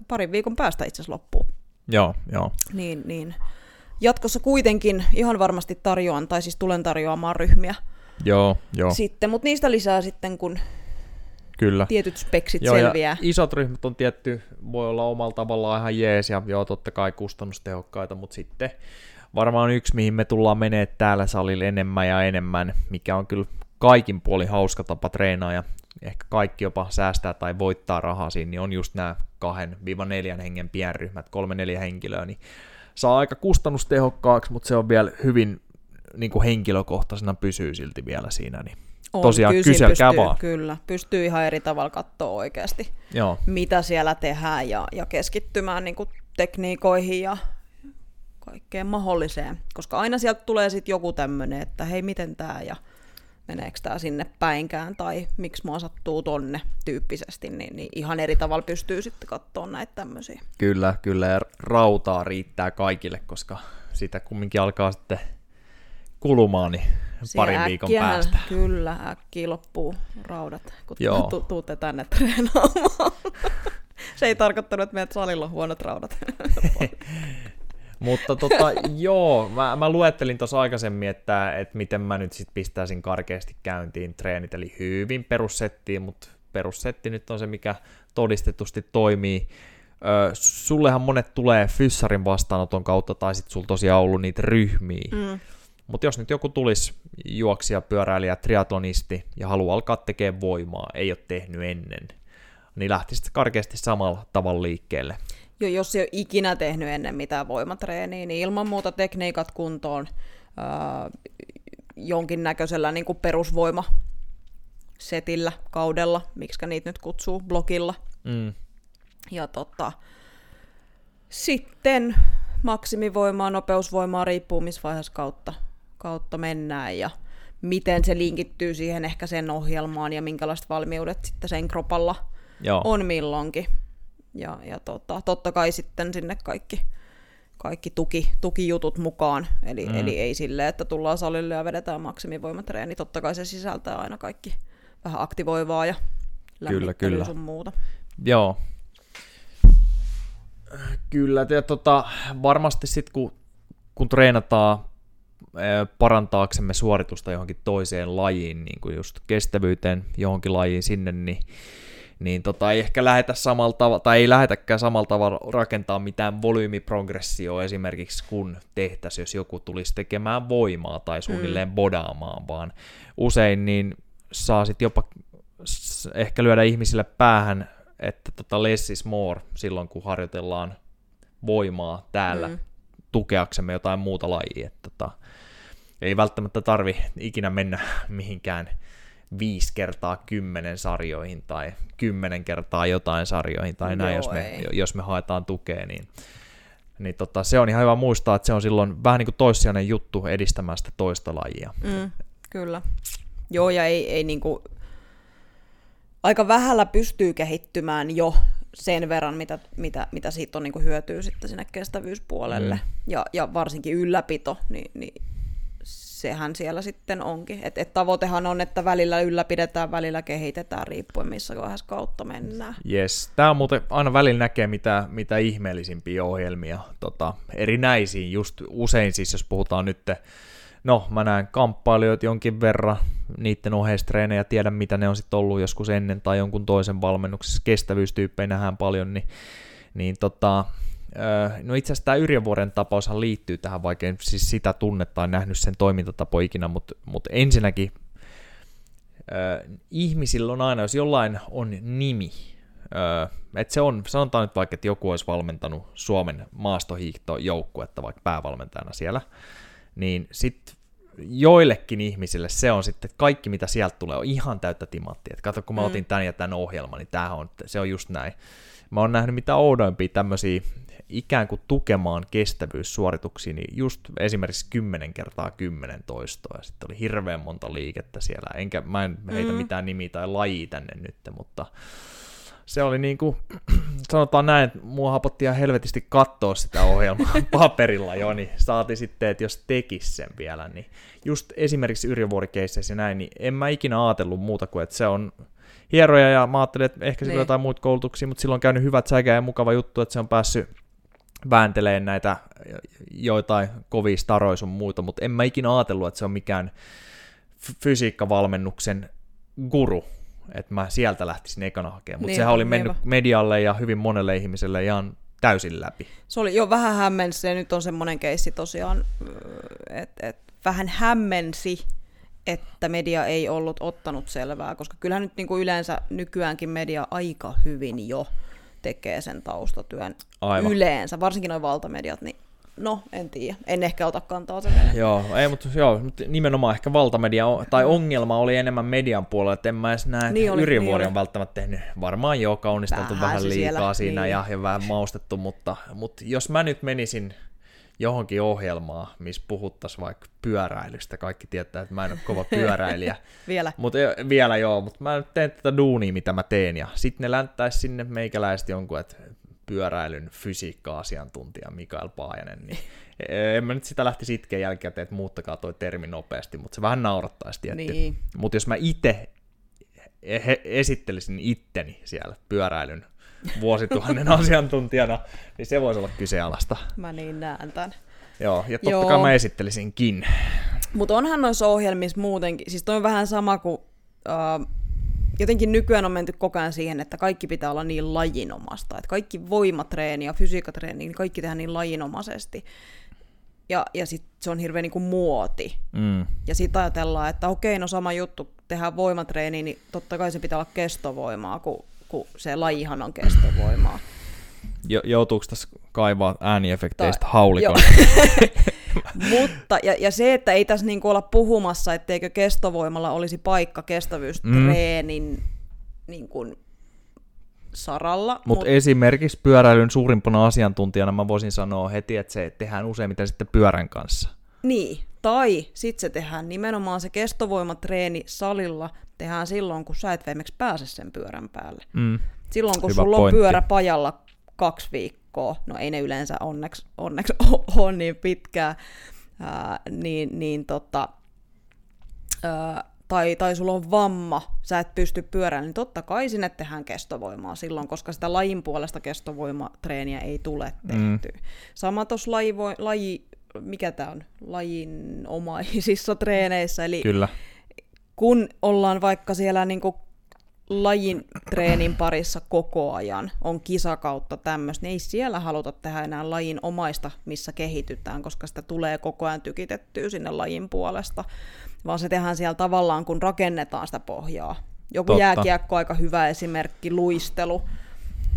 parin viikon päästä itse asiassa loppuu. Joo, joo. Niin, niin jatkossa kuitenkin ihan varmasti tarjoan, tai siis tulen tarjoamaan ryhmiä Joo, joo, sitten, mutta niistä lisää sitten, kun kyllä. tietyt speksit Joo, selviää. ja isot ryhmät on tietty, voi olla omalla tavallaan ihan jees ja joo, totta kai kustannustehokkaita, mutta sitten varmaan yksi, mihin me tullaan menee täällä salilla enemmän ja enemmän, mikä on kyllä kaikin puolin hauska tapa treenaa ja ehkä kaikki jopa säästää tai voittaa rahaa siinä, niin on just nämä kahden viiva neljän hengen pienryhmät, kolme neljä henkilöä, niin saa aika kustannustehokkaaksi, mutta se on vielä hyvin niin kuin henkilökohtaisena pysyy silti vielä siinä, niin On, tosiaan kyllä kyselkää pystyy, vaan. Kyllä, pystyy ihan eri tavalla katsoa oikeasti, joo, mitä siellä tehdään ja, ja keskittymään niin tekniikoihin ja kaikkeen mahdolliseen. Koska aina sieltä tulee sitten joku tämmöinen, että hei, miten tämä ja meneekö tämä sinne päinkään tai miksi mua sattuu tonne tyyppisesti, niin, niin ihan eri tavalla pystyy sitten katsoa näitä tämmöisiä. Kyllä, kyllä, ja rautaa riittää kaikille, koska sitä kumminkin alkaa sitten kulumaan niin parin Siinä viikon äkkiähän- päästä. Kyllä, äkkiä loppuu raudat, kun Joo. tu- tuutte tänne treenaamaan. Se ei tarkoittanut, että meidät salilla on huonot raudat. Mutta tota, joo, mä, mä luettelin tuossa aikaisemmin, että, että miten mä nyt sitten pistäisin karkeasti käyntiin treenit, eli hyvin perussettiin, mutta perussetti nyt on se, mikä todistetusti toimii. ö, sullehan monet tulee fyssarin vastaanoton kautta, tai sitten sulla tosiaan ollut niitä ryhmiä. Mm. Mutta jos nyt joku tulisi juoksija, pyöräilijä, triatlonisti ja haluaa alkaa tekemään voimaa, ei ole tehnyt ennen, niin lähtisi karkeasti samalla tavalla liikkeelle. Jo, jos ei ole ikinä tehnyt ennen mitään voimatreeniä, niin ilman muuta tekniikat kuntoon ää, jonkinnäköisellä niin kuin perusvoima setillä, kaudella, miksi niitä nyt kutsuu, blogilla. Mm. Ja tota, sitten maksimivoimaa, nopeusvoimaa riippuu missä vaiheessa kautta, kautta mennään ja miten se linkittyy siihen ehkä sen ohjelmaan ja minkälaiset valmiudet sitten sen kropalla Joo. on milloinkin. Ja, ja tota, totta kai sitten sinne kaikki, kaikki tuki, tukijutut mukaan. Eli, mm. eli ei silleen, että tullaan salille ja vedetään maksimivoimatreeni. Totta kai se sisältää aina kaikki vähän aktivoivaa ja Kyllä, kyllä. sun muuta. Joo. Kyllä, ja tota, varmasti sitten kun, kun treenataan parantaaksemme suoritusta johonkin toiseen lajiin, niin kuin just kestävyyteen johonkin lajiin sinne, niin, niin tota, ei ehkä lähetä samalla tavalla, tai ei lähetäkään samalla tavalla rakentaa mitään volyymiprogressioa esimerkiksi kun tehtäisiin, jos joku tulisi tekemään voimaa tai suunnilleen mm. bodaamaan, vaan usein niin saa sitten jopa ehkä lyödä ihmisille päähän, että tota less is more silloin, kun harjoitellaan voimaa täällä mm. tukeaksemme jotain muuta lajia. Että tota, ei välttämättä tarvi ikinä mennä mihinkään viisi kertaa kymmenen sarjoihin tai kymmenen kertaa jotain sarjoihin tai näin, Joo, jos me, ei. jos me haetaan tukea, niin, niin tota, se on ihan hyvä muistaa, että se on silloin vähän niin kuin toissijainen juttu edistämään sitä toista lajia. Mm, kyllä. Joo, ja ei, ei niinku, aika vähällä pystyy kehittymään jo sen verran, mitä, mitä, mitä siitä on niinku hyötyä sitten sinne kestävyyspuolelle. Mm. Ja, ja varsinkin ylläpito, niin, niin sehän siellä sitten onkin. Et, et tavoitehan on, että välillä ylläpidetään, välillä kehitetään, riippuen missä vaiheessa kautta mennään. Yes. Tämä on muuten aina välillä näkee mitä, mitä ihmeellisimpiä ohjelmia tota, erinäisiin, just usein siis jos puhutaan nyt, no mä näen kamppailijoita jonkin verran, niiden oheistreenejä, tiedän mitä ne on sitten ollut joskus ennen tai jonkun toisen valmennuksessa, kestävyystyyppejä nähdään paljon, niin, niin tota, no itse asiassa tämä Yrjönvuoren tapaushan liittyy tähän, vaikka en siis sitä tunne tai nähnyt sen toimintatapo ikinä, mutta, mutta ensinnäkin ihmisillä on aina, jos jollain on nimi, että se on, sanotaan nyt vaikka, että joku olisi valmentanut Suomen maastohiihtojoukkuetta vaikka päävalmentajana siellä, niin sitten joillekin ihmisille se on sitten, kaikki mitä sieltä tulee on ihan täyttä timanttia. Et kato, kun mä Mm. otin tämän ja tämän ohjelman, niin tämähän on, se on just näin. Mä oon nähnyt mitä oudoimpia tämmöisiä ikään kuin tukemaan kestävyyssuorituksia, niin just esimerkiksi 10 kertaa 10 toistoa, ja sitten oli hirveän monta liikettä siellä, enkä mä en heitä Mm. mitään nimiä tai lajia tänne nyt, mutta se oli niin kuin, sanotaan näin, että mua hapotti ihan helvetisti katsoa sitä ohjelmaa paperilla jo, niin saati sitten, että jos tekis sen vielä, niin just esimerkiksi Yrjövuorikeisseissä ja näin, niin en mä ikinä ajatellut muuta kuin, että se on hieroja ja mä ajattelin, että ehkä se Niin. jotain muita koulutuksia, mutta silloin on käynyt hyvät säkä ja mukava juttu, että se on päässyt väänteleen näitä joitain kovia staroja sun muuta, mutta en mä ikinä ajatellut, että se on mikään fysiikkavalmennuksen guru, että mä sieltä lähtisin ekana hakemaan, mutta Niin, sehän oli mennyt medialle ja hyvin monelle ihmiselle ihan täysin läpi. Se oli jo vähän hämmensi, ja nyt on semmoinen keissi tosiaan, että et vähän hämmensi, että media ei ollut ottanut selvää, koska kyllähän nyt niinku yleensä nykyäänkin media aika hyvin jo tekee sen taustatyön Aivan. yleensä, varsinkin noin valtamediat, niin no, en tiedä, en ehkä ota kantaa sen. Joo, ei, mutta, joo, nimenomaan ehkä valtamedia, tai ongelma oli enemmän median puolella, että en mä edes näe, Niin niin oli, Yrjövuori niin on välttämättä tehnyt, varmaan jo kaunisteltu Vähän vähän, liikaa siellä, siinä niin. ja, ja vähän maustettu, mutta, mutta jos mä nyt menisin johonkin ohjelmaan, missä puhuttaisiin vaikka pyöräilystä, kaikki tietää, että mä en ole kova pyöräilijä, Vielä. mutta vielä joo, mutta mä nyt teen tätä duunia, mitä mä teen, ja sitten ne länttäisi sinne meikäläiset jonkun, että pyöräilyn fysiikka-asiantuntija Mikael Paajanen, niin en mä nyt sitä lähtisi itkeen jälkikäteen, että muuttakaa toi termi nopeasti, mutta se vähän naurattaisi tietty. Niin. Mutta jos mä itse esittelisin itteni siellä pyöräilyn vuosituhannen asiantuntijana, niin se voisi olla kyseenalaista. Mä niin näen tämän. Joo, ja totta Joo. kai mä esittelisinkin. Mutta onhan noissa ohjelmissa muutenkin, siis toi on vähän sama kuin, äh, jotenkin nykyään on menty koko ajan siihen, että kaikki pitää olla niin lajinomasta. Että kaikki voimatreeni ja fysiikatreeni, niin kaikki tehdään niin lajinomaisesti. Ja, ja sitten se on hirveän niin kuin muoti. Mm. Ja sitten ajatellaan, että okei, no sama juttu, tehdään voimatreeni, niin totta kai se pitää olla kestovoimaa, kun, kun se lajihan on kestovoimaa. Jo, joutuuko tässä kaivaa ääniefekteistä haulikon? Mutta, ja, ja se, että ei tässä niinku olla puhumassa, etteikö kestovoimalla olisi paikka kestävyystreenin mm. niin kuin saralla. Mutta esimerkiksi pyöräilyn suurimpana asiantuntijana mä voisin sanoa heti, että se tehdään useimmiten sitten pyörän kanssa. Niin, tai sitten se tehdään nimenomaan se kestovoimatreeni salilla, tehdään silloin, kun sä et viimeksi pääse sen pyörän päälle. Mm. Silloin, kun Hyvä sulla on pointti. pyörä pajalla kaksi viikkoa, no ei ne yleensä onneksi, onneksi ole niin pitkää, ää, niin, niin tota, ää, tai, tai sulla on vamma, sä et pysty pyörällä, niin totta kai sinne tehdään kestovoimaa silloin, koska sitä lajin puolesta kestovoimatreeniä ei tule tehtyä. Mm. Sama tuossa laji, mikä tämä on, lajin omaisissa treeneissä, eli Kyllä. kun ollaan vaikka siellä niinku lajin treenin parissa koko ajan, on kisakautta tämmöistä, niin ei siellä haluta tehdä enää lajin omaista, missä kehitytään, koska sitä tulee koko ajan tykitettyä sinne lajin puolesta, vaan se tehdään siellä tavallaan, kun rakennetaan sitä pohjaa. Joku Totta. jääkiekko aika hyvä esimerkki, luistelu.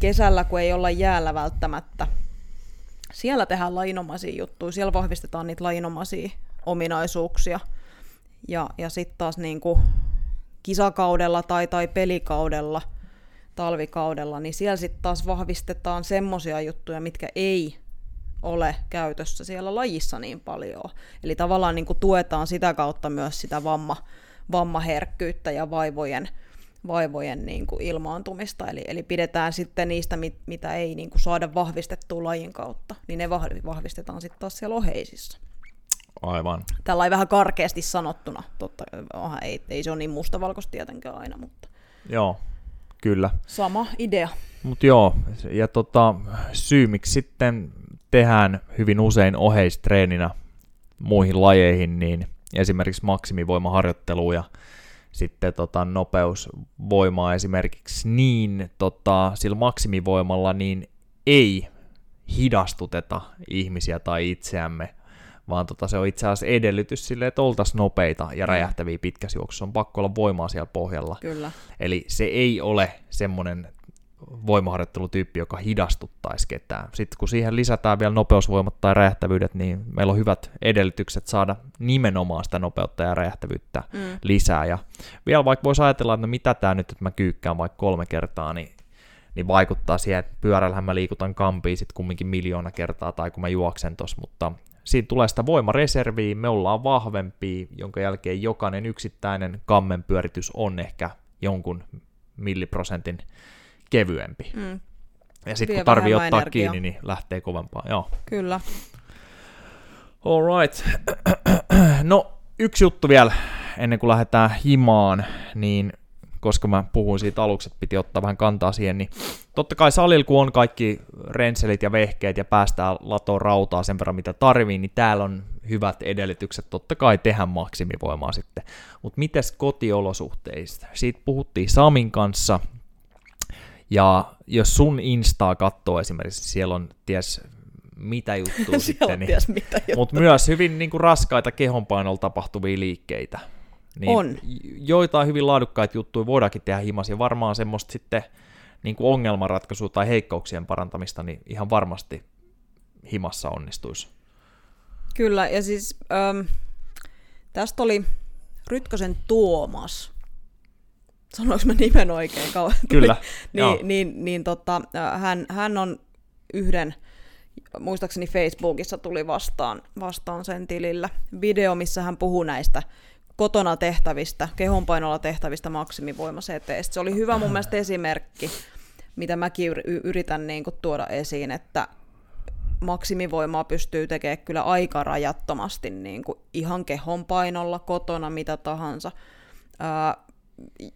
Kesällä, kun ei olla jäällä välttämättä, siellä tehdään lajinomaisia juttuja, siellä vahvistetaan niitä lajinomaisia ominaisuuksia. Ja, ja sitten taas niin kuin kisakaudella tai, tai pelikaudella, talvikaudella, niin siellä sitten taas vahvistetaan semmoisia juttuja, mitkä ei ole käytössä siellä lajissa niin paljon. Eli tavallaan niin kuin tuetaan sitä kautta myös sitä vamma, vammaherkkyyttä ja vaivojen, vaivojen niin kuin ilmaantumista. Eli, eli pidetään sitten niistä, mit, mitä ei niin kuin saada vahvistettua lajin kautta, niin ne vah- vahvistetaan sitten taas siellä oheisissa. Aivan. Tällä vähän karkeasti sanottuna. Totta, aha, ei, ei se ole niin mustavalkoista tietenkään aina, mutta Joo, kyllä. sama idea. Mutta joo, ja tota, syy miksi sitten tehdään hyvin usein oheistreeninä muihin lajeihin, niin esimerkiksi maksimivoimaharjoittelua ja sitten tota, nopeusvoimaa esimerkiksi, niin tota, sillä maksimivoimalla niin ei hidastuteta ihmisiä tai itseämme, vaan tota, se on itse asiassa edellytys sille, että oltaisiin nopeita ja räjähtäviä pitkässä juoksussa. On pakko olla voimaa siellä pohjalla. Kyllä. Eli se ei ole semmoinen voimaharjoittelutyyppi, joka hidastuttaisi ketään. Sitten kun siihen lisätään vielä nopeusvoimat tai räjähtävyydet, niin meillä on hyvät edellytykset saada nimenomaan sitä nopeutta ja räjähtävyyttä Mm. lisää. Ja vielä vaikka voisi ajatella, että no mitä tämä nyt, että mä kyykkään vaikka kolme kertaa, niin, niin vaikuttaa siihen, että pyörällähän mä liikutan kampiin sitten kumminkin miljoona kertaa tai kun mä juoksen tossa, mutta siinä tulee sitä voimareserviä, me ollaan vahvempia, jonka jälkeen jokainen yksittäinen kammen pyöritys on ehkä jonkun milliprosentin kevyempi. Mm. Ja sitten kun tarvii ottaa energiaa. kiinni, niin lähtee kovempaa. Joo. Kyllä. All right. No, yksi juttu vielä ennen kuin lähdetään himaan, niin koska mä puhuin siitä aluksi, että piti ottaa vähän kantaa siihen, niin totta kai salilla, kun on kaikki renselit ja vehkeet ja päästään latoon rautaa sen verran, mitä tarvii, niin täällä on hyvät edellytykset totta kai tehdä maksimivoimaa sitten. Mutta mites kotiolosuhteista? Siitä puhuttiin Samin kanssa, ja jos sun Instaa katsoo esimerkiksi, siellä on ties mitä juttua Siellä sitten, niin mitä mutta myös hyvin niin kuin raskaita kehonpainolla tapahtuvia liikkeitä. Niin On. Joitain hyvin laadukkaita juttuja voidaankin tehdä himas, ja varmaan semmoista sitten niin kuin ongelmanratkaisua tai heikkouksien parantamista, niin ihan varmasti himassa onnistuisi. Kyllä, ja siis äm, tästä oli Rytkösen Tuomas. Sanoinko mä nimen oikein kauan? Kyllä, joo. niin, niin, niin tota, hän, hän on yhden, muistaakseni Facebookissa tuli vastaan, vastaan sen tilillä, video, missä hän puhuu näistä kotona tehtävistä, kehonpainolla tehtävistä maksimivoimaseteistä. Se oli hyvä mun mielestä esimerkki, mitä mäkin yr- yritän niin kuin tuoda esiin, että maksimivoimaa pystyy tekemään kyllä aika rajattomasti niin kuin ihan kehonpainolla, kotona, mitä tahansa. Ää,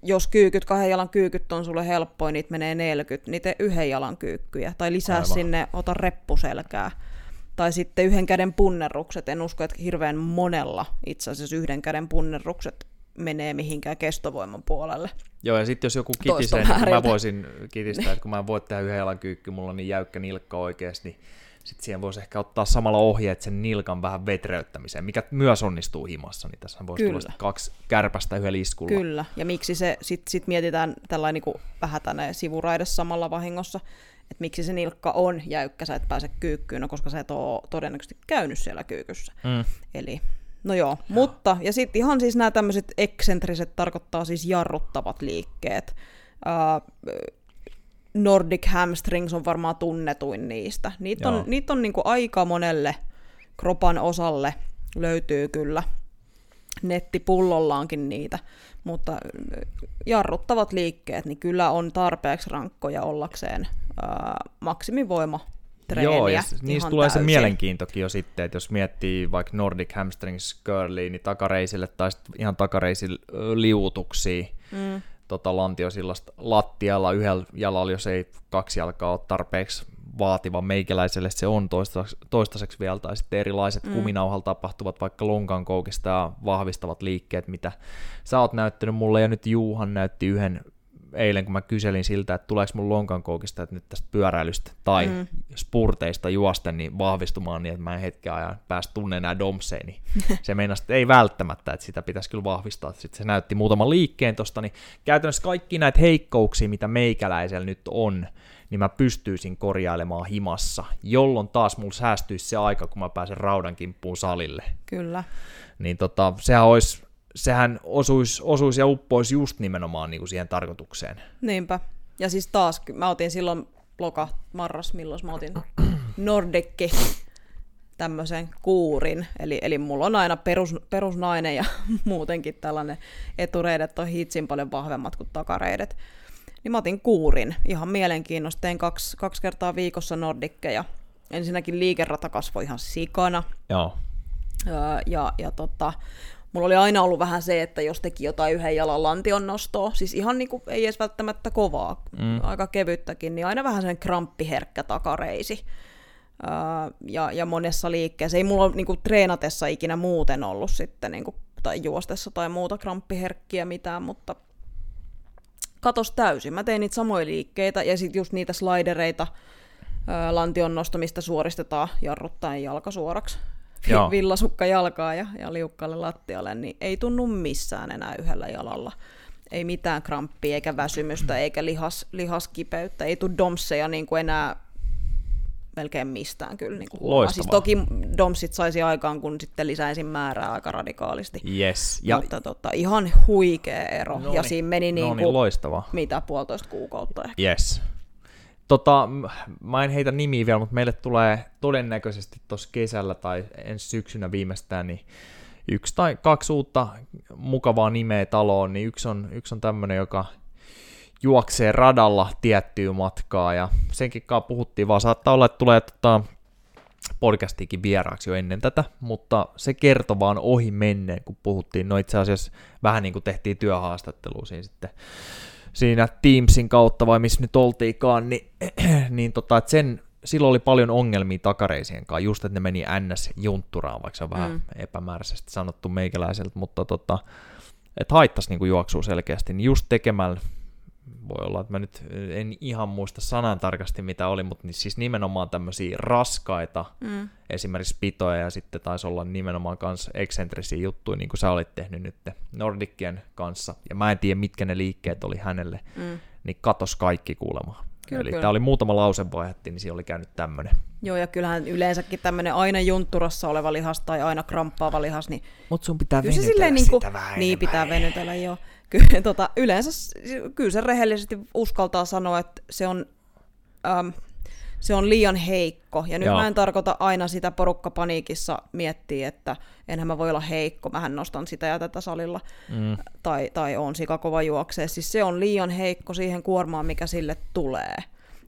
jos kyykyt, kahden jalan kyykyt on sulle helppoin, niitä menee 40, niin tee yhden jalan kyykkyjä. Tai lisää Aivan. Sinne, ota reppuselkää. Tai sitten yhden käden punnerrukset. En usko, että hirveän monella itse asiassa yhden käden punnerrukset menee mihinkään kestovoiman puolelle. Joo, ja sitten jos joku kitisee, niin mä voisin kitistää, että kun mä en voi tehdä yhden jalan kyykky, mulla on niin jäykkä nilkka oikeasti, niin sitten siihen voisi ehkä ottaa samalla ohjeet sen nilkan vähän vetreyttämiseen, mikä myös onnistuu himassa, niin tässä voisi tulla Kyllä. sitten kaksi kärpästä yhdellä iskulla. Kyllä, ja miksi se, sitten sit mietitään tällainen niin vähän tänne sivuraidessa samalla vahingossa, että miksi se nilkka on jäykkä, sä et pääse kyykkyyn, no koska sä et ole todennäköisesti käynyt siellä kyykyssä. Mm. Eli, no joo, mutta, ja sitten ihan siis nämä tämmöiset eksentriset tarkoittaa siis jarruttavat liikkeet. Uh, Nordic hamstrings on varmaan tunnetuin niistä. Niitä on, Joo. niitä on niinku aika monelle kropan osalle löytyy kyllä nettipullollaankin niitä, mutta ö, jarruttavat liikkeet, niin kyllä on tarpeeksi rankkoja ollakseen ää, maksimivoima treeniä. Joo, ja niistä tulee se täysin. mielenkiintokin jo sitten, että jos miettii vaikka Nordic Hamstrings Curlia, niin takareisille tai sitten ihan takareisille ö, liuutuksia, Mm, tota lantiosillasta lattialla. Yhdellä jalalla, jos ei kaksi jalkaa ole tarpeeksi vaativa meikäläiselle, se on toistaiseksi, toistaiseksi vielä, tai sitten erilaiset mm. kuminauhalla tapahtuvat vaikka lonkan koukista ja vahvistavat liikkeet, mitä sä oot näyttänyt mulle, ja nyt Juuhan näytti yhden eilen, kun mä kyselin siltä, että tuleeko mun lonkan koukista, että nyt tästä pyöräilystä tai mm. spurteista juosten niin vahvistumaan niin, että mä en hetken ajan päästä tunne enää domseen, niin se meinasi, että ei välttämättä, että sitä pitäisi kyllä vahvistaa. Sitten se näytti muutaman liikkeen tosta, niin käytännössä kaikki näitä heikkouksia, mitä meikäläisellä nyt on, niin mä pystyisin korjailemaan himassa, jolloin taas mulla säästyisi se aika, kun mä pääsen raudan kimppuun salille. kyllä. Niin tota, sehän olisi, sehän osuisi, osuisi ja uppoisi just nimenomaan niin kuin siihen tarkoitukseen. Niinpä. Ja siis taas, mä otin silloin loka, marras, milloin mä otin Nordikki tämmöisen kuurin. Eli, eli mulla on aina perus, perusnainen ja muutenkin tällainen etureidet on hitsin paljon vahvemmat kuin takareidet. Niin mä otin kuurin. Ihan mielenkiinnosta. Tein kaksi, kaksi kertaa viikossa Nordikkeja. Ensinnäkin liikerata kasvoi ihan sikana. Joo. Öö, ja, ja tota, mulla oli aina ollut vähän se, että jos teki jotain yhden jalan lantion nostoa, siis ihan niin kuin, ei edes välttämättä kovaa, mm. aika kevyttäkin, niin aina vähän sen kramppiherkkä takareisi. Öö, ja, ja monessa liikkeessä, ei mulla niin kuin, treenatessa ikinä muuten ollut sitten, niin kuin, tai juostessa tai muuta kramppiherkkiä mitään, mutta katos täysin. Mä tein niitä samoja liikkeitä ja sitten just niitä slidereita, öö, lantion nostamista suoristetaan jarruttaen jalka suoraksi. Joo. villasukka jalkaa ja, ja liukkaalle lattialle, niin ei tunnu missään enää yhdellä jalalla. Ei mitään kramppia, eikä väsymystä, eikä lihas, lihaskipeyttä, ei tule domseja niin kuin enää melkein mistään kyllä. Niin kuin. Loistavaa. siis toki domsit saisi aikaan, kun sitten lisäisin määrää aika radikaalisti. Yes. Ja, Mutta tota, ihan huikea ero. No ja niin. siinä meni no niin niin, kuin, loistavaa. mitä puolitoista kuukautta ehkä. Yes. Tota, mä en heitä nimiä vielä, mutta meille tulee todennäköisesti tuossa kesällä tai ensi syksynä viimeistään niin yksi tai kaksi uutta mukavaa nimeä taloon, niin yksi on, yksi on tämmöinen, joka juoksee radalla tiettyä matkaa ja senkin kanssa puhuttiin, vaan saattaa olla, että tulee tota, podcastiikin vieraaksi jo ennen tätä, mutta se kertoo vaan ohi menneen, kun puhuttiin. No itse asiassa vähän niin kuin tehtiin työhaastattelua siinä sitten siinä Teamsin kautta, vai missä nyt oltiinkaan, niin, niin tota, että sen, silloin oli paljon ongelmia takareisien kanssa, just että ne meni NS-juntturaan, vaikka se on vähän Mm. mm. epämääräisesti sanottu meikäläiseltä, mutta tota, että haittaisi niin juoksua selkeästi, niin just tekemällä voi olla, että mä nyt en ihan muista sanan tarkasti mitä oli, mutta niin siis nimenomaan tämmöisiä raskaita Mm. esimerkiksi pitoja ja sitten taisi olla nimenomaan kans eksentrisiä juttuja, niin kuin sä olit tehnyt nyt Nordikkien kanssa. Ja mä en tiedä, mitkä ne liikkeet oli hänelle, Mm. niin katos kaikki kuulemma. Kyllä, Eli kyllä. tämä oli muutama lause vaihdettiin, niin siinä oli käynyt tämmönen. Joo, ja kyllähän yleensäkin tämmöinen aina juntturassa oleva lihas tai aina kramppaava lihas, niin Mut sun pitää silleen niin kuin, niin pitää venytellä, joo. Kyllä, tota, yleensä kyllä se rehellisesti uskaltaa sanoa, että se on, äm, se on liian heikko. Ja nyt Joo. mä en tarkoita aina sitä porukka paniikissa miettiä, että enhän mä voi olla heikko, mähän nostan sitä ja tätä salilla. Mm, Tai, tai on sikakova juoksee. Siis se on liian heikko siihen kuormaan, mikä sille tulee.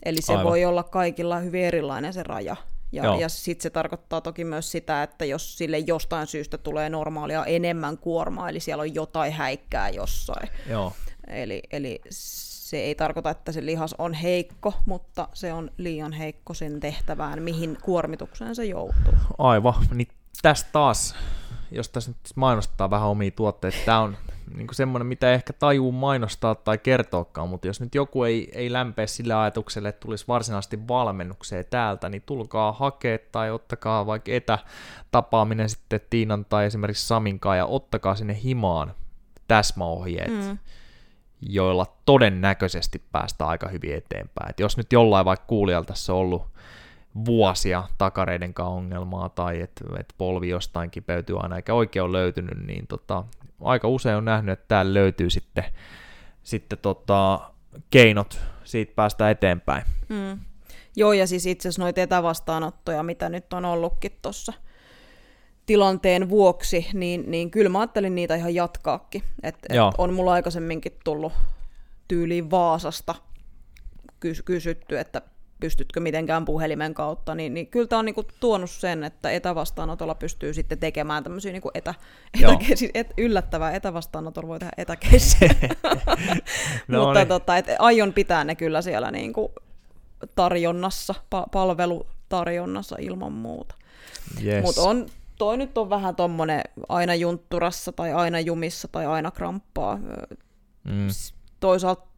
Eli se Aivan. voi olla kaikilla hyvin erilainen se raja. Ja, Joo. ja sitten se tarkoittaa toki myös sitä, että jos sille jostain syystä tulee normaalia enemmän kuormaa, eli siellä on jotain häikkää jossain. joo, Eli, eli se ei tarkoita, että se lihas on heikko, mutta se on liian heikko sen tehtävään, mihin kuormitukseen se joutuu. aivan. Niin tästä taas jos tässä nyt mainostaa vähän omia tuotteita, tämä on niin semmoinen, mitä ehkä tajuu mainostaa tai kertoakaan, mutta jos nyt joku ei, ei lämpeä sillä ajatukselle, että tulisi varsinaisesti valmennukseen täältä, niin tulkaa hakea tai ottakaa vaikka etätapaaminen sitten Tiinan tai esimerkiksi Saminkaan ja ottakaa sinne himaan täsmäohjeet, mm. joilla todennäköisesti päästään aika hyvin eteenpäin. Et jos nyt jollain vaikka kuulijalta tässä on ollut vuosia takareiden ongelmaa tai että et polvi jostain kipeytyy aina eikä oikein ole löytynyt, niin tota, aika usein on nähnyt, että täällä löytyy sitten, sitten tota, keinot siitä päästä eteenpäin. Mm. Joo, ja siis itse asiassa noita etävastaanottoja, mitä nyt on ollutkin tuossa tilanteen vuoksi, niin, niin kyllä mä ajattelin niitä ihan jatkaakin. Et, et on mulla aikaisemminkin tullut tyyliin Vaasasta kysytty, että pystytkö mitenkään puhelimen kautta, niin, niin kyllä tämä on niinku tuonut sen, että etävastaanotolla pystyy sitten tekemään tämmöisiä niinku etä, etä, siis et, yllättävää etävastaanotolla voi tehdä etäkeissiä. no Mutta niin. tota, et, aion pitää ne kyllä siellä niinku tarjonnassa, pa- palvelutarjonnassa ilman muuta. Yes. Mutta on, toi nyt on vähän tommonen aina juntturassa tai aina jumissa tai aina kramppaa. Mm. Toisaalta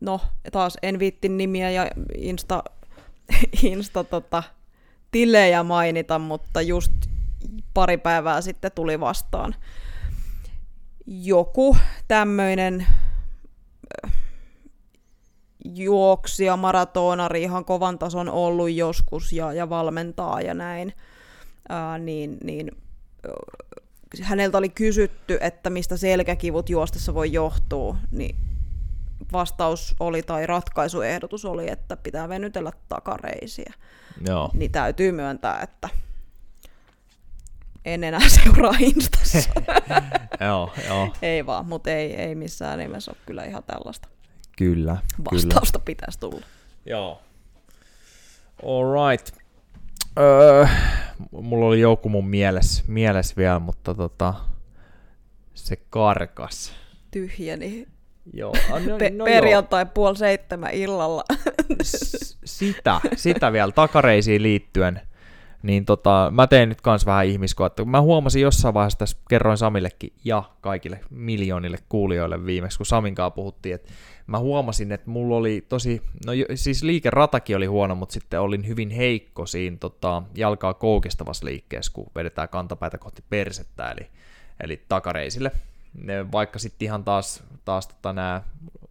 no taas en viitti nimiä ja Insta Insta tota, tilejä mainita, mutta just pari päivää sitten tuli vastaan joku tämmöinen äh, juoksija, maratonari, ihan kovan tason ollut joskus ja, ja valmentaa ja näin, ää, niin, niin häneltä oli kysytty, että mistä selkäkivut juostessa voi johtua, niin vastaus oli tai ratkaisuehdotus oli, että pitää venytellä takareisiä. Joo. Niin täytyy myöntää, että en enää seuraa Instassa. joo, joo. Ei vaan, mutta ei, ei missään nimessä ole kyllä ihan tällaista. Kyllä. Vastausta kyllä. pitäisi tulla. Joo. All right. Öö, mulla oli joku mun mielessä mieles vielä, mutta tota, se karkas. Tyhjeni Joo. No, Pe- no perjantai joo. puoli seitsemän illalla. S- sitä, sitä vielä takareisiin liittyen. Niin tota, mä tein nyt kans vähän ihmiskoetta. Mä huomasin jossain vaiheessa, tässä kerroin Samillekin ja kaikille miljoonille kuulijoille viimeksi, kun Saminkaan puhuttiin, että mä huomasin, että mulla oli tosi, no siis liikeratakin oli huono, mutta sitten olin hyvin heikko siinä tota, jalkaa koukistavassa liikkeessä, kun vedetään kantapäitä kohti persettä, eli, eli takareisille ne, vaikka sitten ihan taas, taas tota nämä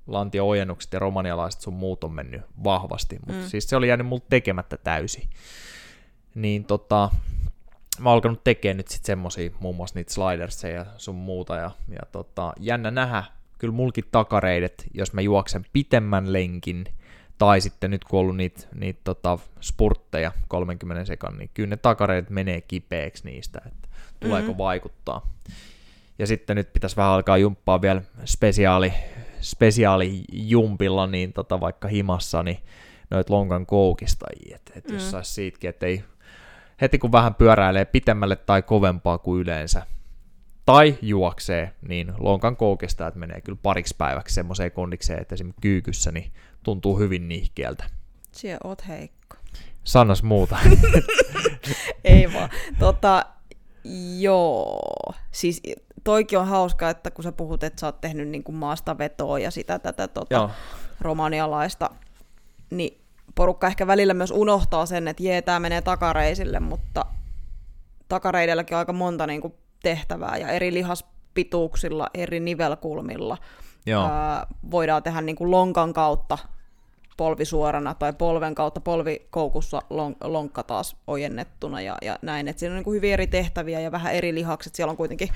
lantio-ojennukset ja romanialaiset sun muut on mennyt vahvasti, mutta mm. siis se oli jäänyt multa tekemättä täysin. Niin tota, mä oon alkanut tekemään nyt sitten semmosia, muun muassa niitä sliderseja ja sun muuta, ja, ja tota, jännä nähdä, kyllä mulkin takareidet, jos mä juoksen pitemmän lenkin, tai sitten nyt kun on ollut niitä, niitä tota, spurtteja 30 sekunnin, niin kyllä ne takareidet menee kipeäksi niistä, että tuleeko mm-hmm. vaikuttaa. Ja sitten nyt pitäisi vähän alkaa jumppaa vielä spesiaali, spesiaali jumpilla, niin tota vaikka himassa, niin noit lonkan koukistajia, että et jos mm. saisi siitäkin, että ei heti kun vähän pyöräilee pitemmälle tai kovempaa kuin yleensä, tai juoksee, niin lonkan koukistajat menee kyllä pariksi päiväksi semmoiseen kondikseen, että esimerkiksi kyykyssä niin tuntuu hyvin nihkeältä. Siellä oot heikko. Sannas muuta. ei vaan. Tota, joo, siis toikin on hauska, että kun sä puhut, että sä oot tehnyt niin kuin maastavetoa ja sitä tätä tota, romanialaista, niin porukka ehkä välillä myös unohtaa sen, että jee, tämä menee takareisille, mutta takareidelläkin on aika monta niin kuin tehtävää ja eri lihaspituuksilla, eri nivelkulmilla. Joo. Ää, voidaan tehdä niin kuin lonkan kautta polvi suorana tai polven kautta polvikoukussa lon, lonkka taas ojennettuna ja, ja näin. Et siinä on niin kuin hyvin eri tehtäviä ja vähän eri lihakset. Siellä on kuitenkin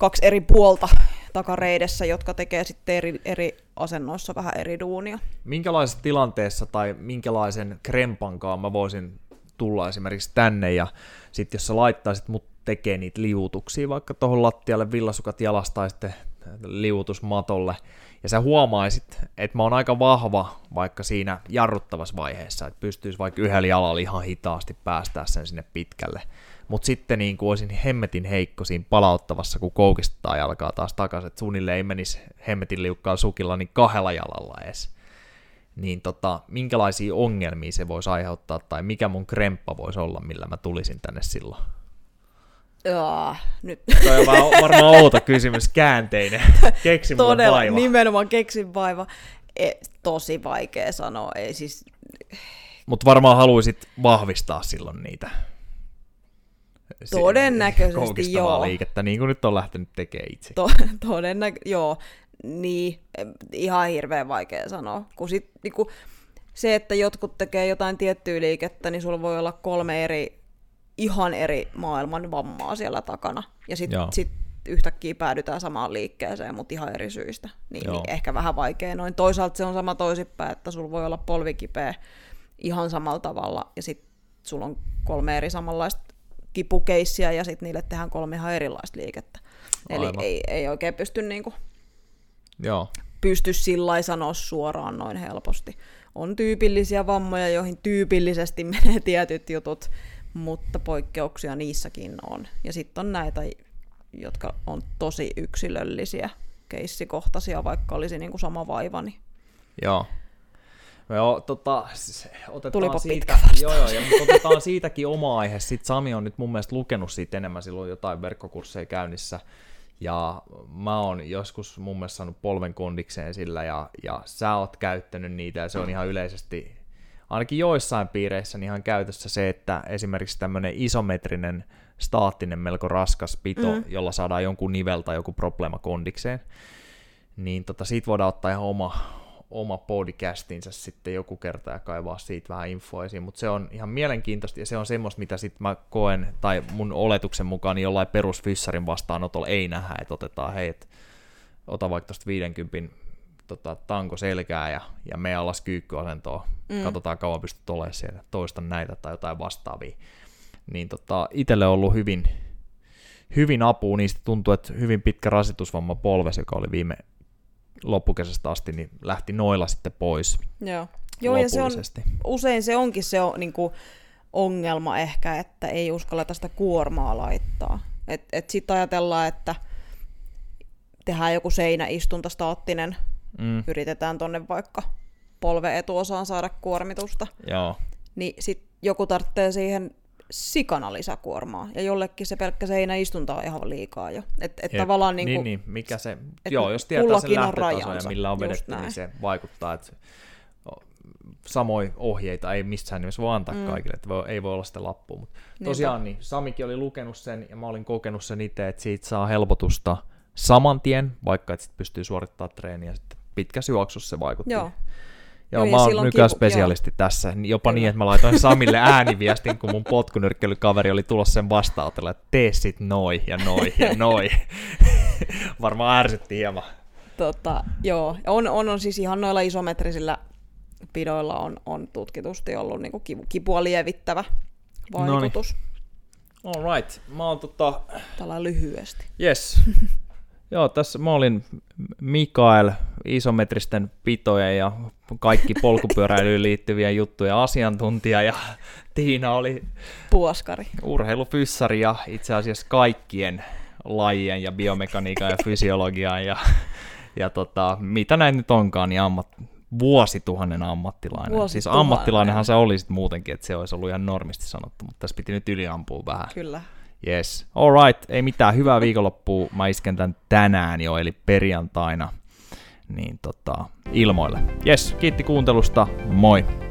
kaksi eri puolta takareidessä, jotka tekee sitten eri, eri asennoissa vähän eri duunia. Minkälaisessa tilanteessa tai minkälaisen krempankaan mä voisin tulla esimerkiksi tänne ja sitten jos sä laittaisit mut tekee niitä liutuksia vaikka tuohon lattialle villasukat jalasta sitten liutusmatolle, ja sä huomaisit, että mä oon aika vahva vaikka siinä jarruttavassa vaiheessa, että pystyisi vaikka yhdellä jalalla ihan hitaasti päästää sen sinne pitkälle, mutta sitten niin kuin olisin hemmetin heikko siinä palauttavassa, kun koukistaa jalkaa taas takaisin, että suunnilleen ei menisi hemmetin liukkaan sukilla niin kahdella jalalla edes. Niin tota, minkälaisia ongelmia se voisi aiheuttaa, tai mikä mun kremppa voisi olla, millä mä tulisin tänne silloin? Jaa, nyt Toi on vaan- varmaan outo kysymys, käänteinen. Keksi todella vaiva. nimenomaan keksin vaiva. E, tosi vaikea sanoa. Ei siis, Mutta varmaan haluaisit vahvistaa silloin niitä. Todennäköisesti joo. liikettä, niin kuin nyt on lähtenyt tekemään itse. to, todennäkö, joo, niin, ihan hirveän vaikea sanoa. Kun sit, niinku, se, että jotkut tekee jotain tiettyä liikettä, niin sulla voi olla kolme eri, ihan eri maailman vammaa siellä takana. Ja sitten sit yhtäkkiä päädytään samaan liikkeeseen, mutta ihan eri syistä. Niin, Joo. niin ehkä vähän vaikea noin. Toisaalta se on sama toisinpäin, että sulla voi olla polvikipeä ihan samalla tavalla, ja sitten sulla on kolme eri samanlaista kipukeissiä, ja sitten niille tehdään kolme ihan erilaista liikettä. Eli Aivan. ei, ei oikein pysty, niinku, Joo, pysty sillä sanoa suoraan noin helposti. On tyypillisiä vammoja, joihin tyypillisesti menee tietyt jutut, mutta poikkeuksia niissäkin on. Ja sitten on näitä, jotka on tosi yksilöllisiä, keissikohtaisia, vaikka olisi niinku sama vaiva. Niin joo. Joo, tota, siis otetaan Tulipa siitä, joo, joo, ja mutta otetaan siitäkin oma aihe. Sitten Sami on nyt mun mielestä lukenut siitä enemmän, silloin jotain verkkokursseja käynnissä. Ja mä oon joskus mun mielestä saanut polven kondikseen sillä, ja, ja sä oot käyttänyt niitä, ja se on ihan yleisesti, ainakin joissain piireissä, niin ihan käytössä se, että esimerkiksi tämmöinen isometrinen, staattinen, melko raskas pito, mm. jolla saadaan jonkun nivel tai joku probleema kondikseen, niin tota, siitä voidaan ottaa ihan oma, oma podcastinsa sitten joku kerta ja kaivaa siitä vähän infoa esiin, mutta se on ihan mielenkiintoista ja se on semmoista, mitä sitten mä koen, tai mun oletuksen mukaan niin jollain perusfyssarin vastaanotolla ei nähdä, että otetaan, hei, et, ota vaikka tuosta 50 tota, tanko selkää ja, ja me alas kyykkyasentoon, mm. katsotaan kauan pystyt olemaan siellä, toista näitä tai jotain vastaavia. Niin tota, itselle on ollut hyvin, hyvin apua, niistä tuntuu, että hyvin pitkä rasitusvamma polves, joka oli viime loppukesästä asti, niin lähti noilla sitten pois Joo. Joo, ja se on, usein se onkin se on, niin kuin, ongelma ehkä, että ei uskalleta sitä kuormaa laittaa. Et, et sitten ajatellaan, että tehdään joku seinäistunta staattinen, Mm, yritetään tonne vaikka polven etuosaan saada kuormitusta, joo, niin sit joku tarvitsee siihen sikana lisäkuormaa, ja jollekin se pelkkä seinäistunta on ihan liikaa jo. Et, et Jep. tavallaan niin niin, kuin, niin, mikä se, joo, jos tietää sen lähtötason ja millä on vedetty, niin näin. se vaikuttaa, että samoin ohjeita ei missään nimessä voi antaa mm. kaikille, että voi, ei voi olla sitä lappua. Mutta tosiaan niin, Samikin oli lukenut sen ja mä olin kokenut sen itse, että siitä saa helpotusta saman tien, vaikka et sit pystyy suorittamaan treeniä sitten pitkässä juoksussa se vaikutti. Joo. Joo, Joo, ja mä oon nykyään kipu- spesialisti tässä, jopa Kyllä. niin, että mä laitoin Samille ääniviestin, kun mun potkunyrkkelykaveri oli tulossa sen vastaanotolle, että tee sit noi ja noi ja noi. Varmaan ärsytti hieman. Tota, joo, on, on, on siis ihan noilla isometrisillä pidoilla on, on tutkitusti ollut niinku kipu, kipua lievittävä vaikutus. All right. Mä oon tota... Tällä lyhyesti. Yes. Joo, tässä mä olin Mikael, isometristen pitojen ja kaikki polkupyöräilyyn liittyviä juttuja asiantuntija ja Tiina oli Puoskari. urheilufyssari ja itse asiassa kaikkien lajien ja biomekaniikan ja fysiologian ja, ja tota, mitä näin nyt onkaan, niin ammat, vuosituhannen ammattilainen. Siis Vuosituhannen. ammattilainenhan se oli sit muutenkin, että se olisi ollut ihan normisti sanottu, mutta tässä piti nyt yliampua vähän. Kyllä. Yes. All right. Ei mitään. Hyvää viikonloppua. Mä isken tän tänään jo, eli perjantaina. Niin tota, ilmoille. Yes. Kiitti kuuntelusta. Moi.